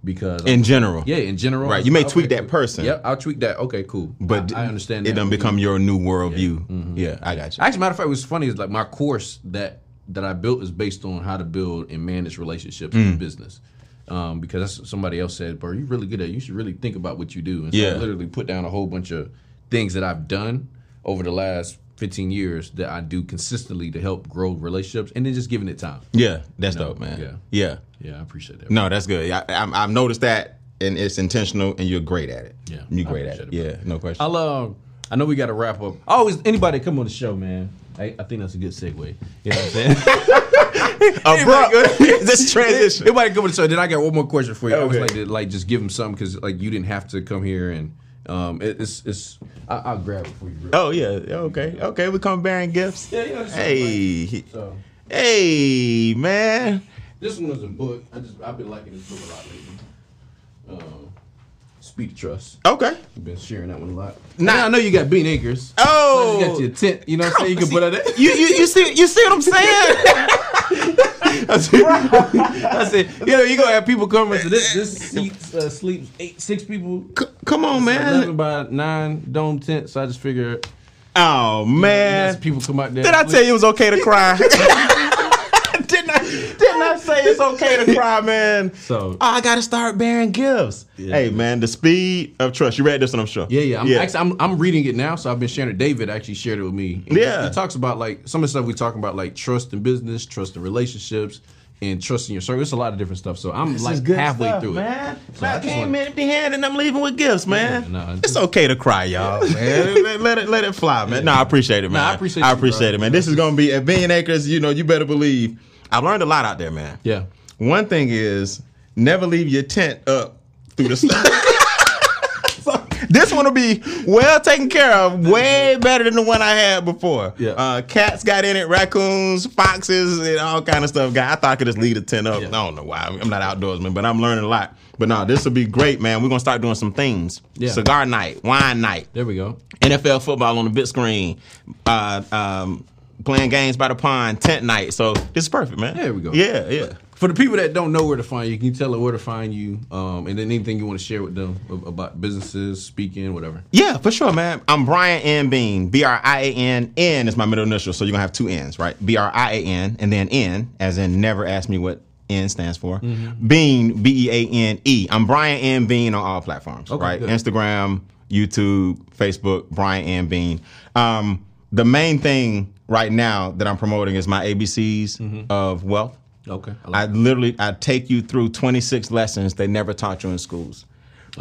Because Mm. In general. yeah, in general, Right. You may tweak that person. Yep, I'll tweak that. Okay, cool. But I, I understand. It done become your new worldview. Mm-hmm. Yeah, I got you. Actually, matter of fact, what's funny is like my course that that I built is based on how to build and manage relationships Mm. in business. Um, because that's somebody else said, "Bro, you're really good at. it. You should really think about what you do." And so Yeah. I literally put down a whole bunch of things that I've done over the last 15 years that I do consistently to help grow relationships, and then just giving it time. Yeah, that's No, dope, man. yeah. Yeah. Yeah, I appreciate that. No, that's good. I, I, I've noticed that, and it's intentional, and you're great at it. Yeah, you're great at it. it, Yeah, no question. I'll um, I know we got to wrap up. Always anybody come on the show, man. I, I think that's a good segue. You know what I'm saying? *laughs* Abrupt. *laughs* this transition. Anybody come on the show. Then I got one more question for you. I always Okay. like to like just give them something because like you didn't have to come here and um, it, it's it's I, I'll grab it for you. Real Oh yeah. Okay. Okay. We come bearing gifts. Yeah, something Hey. So Hey, man. this one was a book. I just I've been liking this book a lot lately. Um, Speed of Trust. Okay. I've been sharing that one a lot. Nah. Now I know you got Beane Acres. Oh. you got your tent. You know what I'm saying? You can *laughs* put it. You, you you see you see what I'm saying? *laughs* I said, I said, you know, you gonna have people come into this. This seat uh, sleeps eight, six people. C- come on, Eleven man. by nine dome tent. So I just figured, Oh man. people come out there. Did I tell you it was okay to cry? *laughs* didn't I didn't I say it's okay to cry, man? So- oh, I gotta start bearing gifts. Yeah. Hey man, the speed of trust. You read this one, I'm sure. Yeah, yeah. I'm, Actually, I'm, I'm reading it now, so I've been sharing it. David actually shared it with me. And Yeah. he talks about like some of the stuff we talking about, like trust in business, trust in relationships, and trust in your service. It's a lot of different stuff. So I'm like halfway through man. it. So I I came want- empty handed and I'm leaving with gifts, man. Yeah, it's okay to cry, y'all, man. let, let it let it fly, man. No, I appreciate it, man. I appreciate I appreciate bro. it, man. This is gonna be at Billion Acres. You know, you better believe. I've learned a lot out there, man. Yeah. One thing is never leave your tent up through the sun. *laughs* So, this one will be well taken care of, way better than the one I had before. Yeah. Uh, cats got in it, raccoons, foxes, and all kind of stuff. Guy, I thought I could just leave the tent up. Yeah. I don't know why. I'm not outdoorsman, but I'm learning a lot. But no, this will be great, man. We're gonna start doing some things. Yeah. Cigar night, wine night, There we go. NFL football on the big screen, uh, um, playing games by the pond, tent night. So this is perfect, man. There we go. Yeah, yeah. For the people that don't know where to find you, can you tell them where to find you? Um, and then anything you want to share with them about businesses, speaking, whatever. Yeah, for sure, man. I'm Brian N. Beane. B R I A N. N is my middle initial, so you're gonna have two N's, right? B R I A N and then N, as in never ask me what N stands for. Beane, B E A N E. I'm Brian N. Beane on all platforms, Okay, right? good. Instagram, YouTube, Facebook, Brian N. Beane. Um, the main thing right now that I'm promoting is my ABCs of wealth. Okay. I I literally I take you through 26 lessons they never taught you in schools.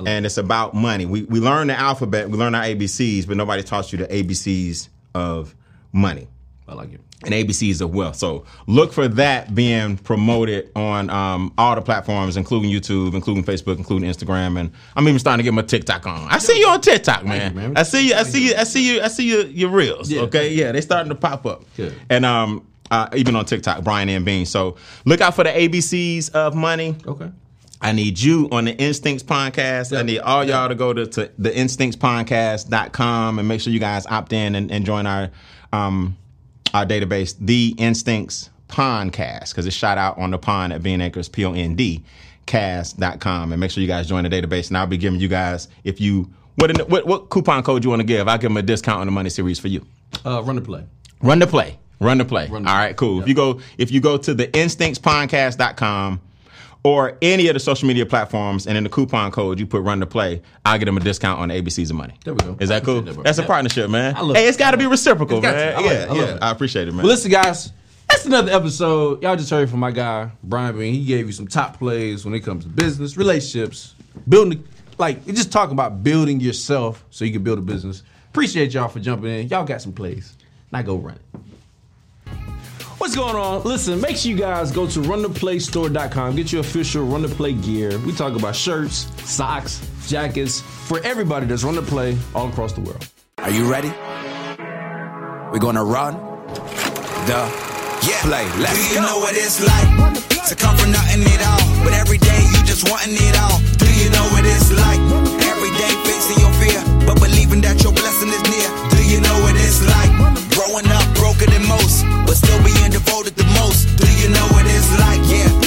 And it's about money. We we learn the alphabet, we learn our ABCs, but nobody taught you the ABCs of money I like it. and ABCs as well. So look for that being promoted on um, all the platforms, including YouTube, including Facebook, including Instagram, and I'm even starting to get my TikTok on. I see you on TikTok, man. you, man. I see you. I see you. I see you. I see you. Your reels. Yeah. Okay, yeah, they starting to pop up. And um, uh, even on TikTok, Brian N. Beane. So look out for the ABCs of money. Okay. I need you on the Instincts podcast. I need all y'all to go to, to the instinctspodcast.com and make sure you guys opt in and, and join our um our database, the Instincts Pondcast, because it's shot out on the pond at Beane Acres, P O N D cast.com. And make sure you guys join the database. And I'll be giving you guys, if you what what, what coupon code you want to give, I'll give them a discount on the money series for you. Uh, run the play. Run the play. Run the play. Run the All play. right, cool. Yeah. If you go if you go to the instinctspodcast.com or any of the social media platforms and in the coupon code you put run to play, I'll get them a discount on ABCs of money. There we go. Is that cool? that. That's a partnership, man. I love hey, it. it's got to be reciprocal, man. I yeah. I yeah. it. I appreciate it, man. Well, listen, guys, that's another episode. Y'all just heard from my guy Brian Beane. He gave you some top plays when it comes to business, relationships, building like just talking about building yourself so you can build a business. Appreciate y'all for jumping in. Y'all got some plays. Now go run it. What's going on? Listen, make sure you guys go to runtheplaystore.com. Get your official Run The Play gear. We talk about shirts, socks, jackets for everybody that's Run The Play all across the world. Are you ready? We're going to run the yeah. play. Let's Do you go. know what it's like to come from nothing at all? But every day you just wanting it all. Do you know what it's like? Every day facing your fear, but believing that your blessing is near you know what it's like? Growing up broken than most, but still being devoted the most. Do you know what it's like? Yeah.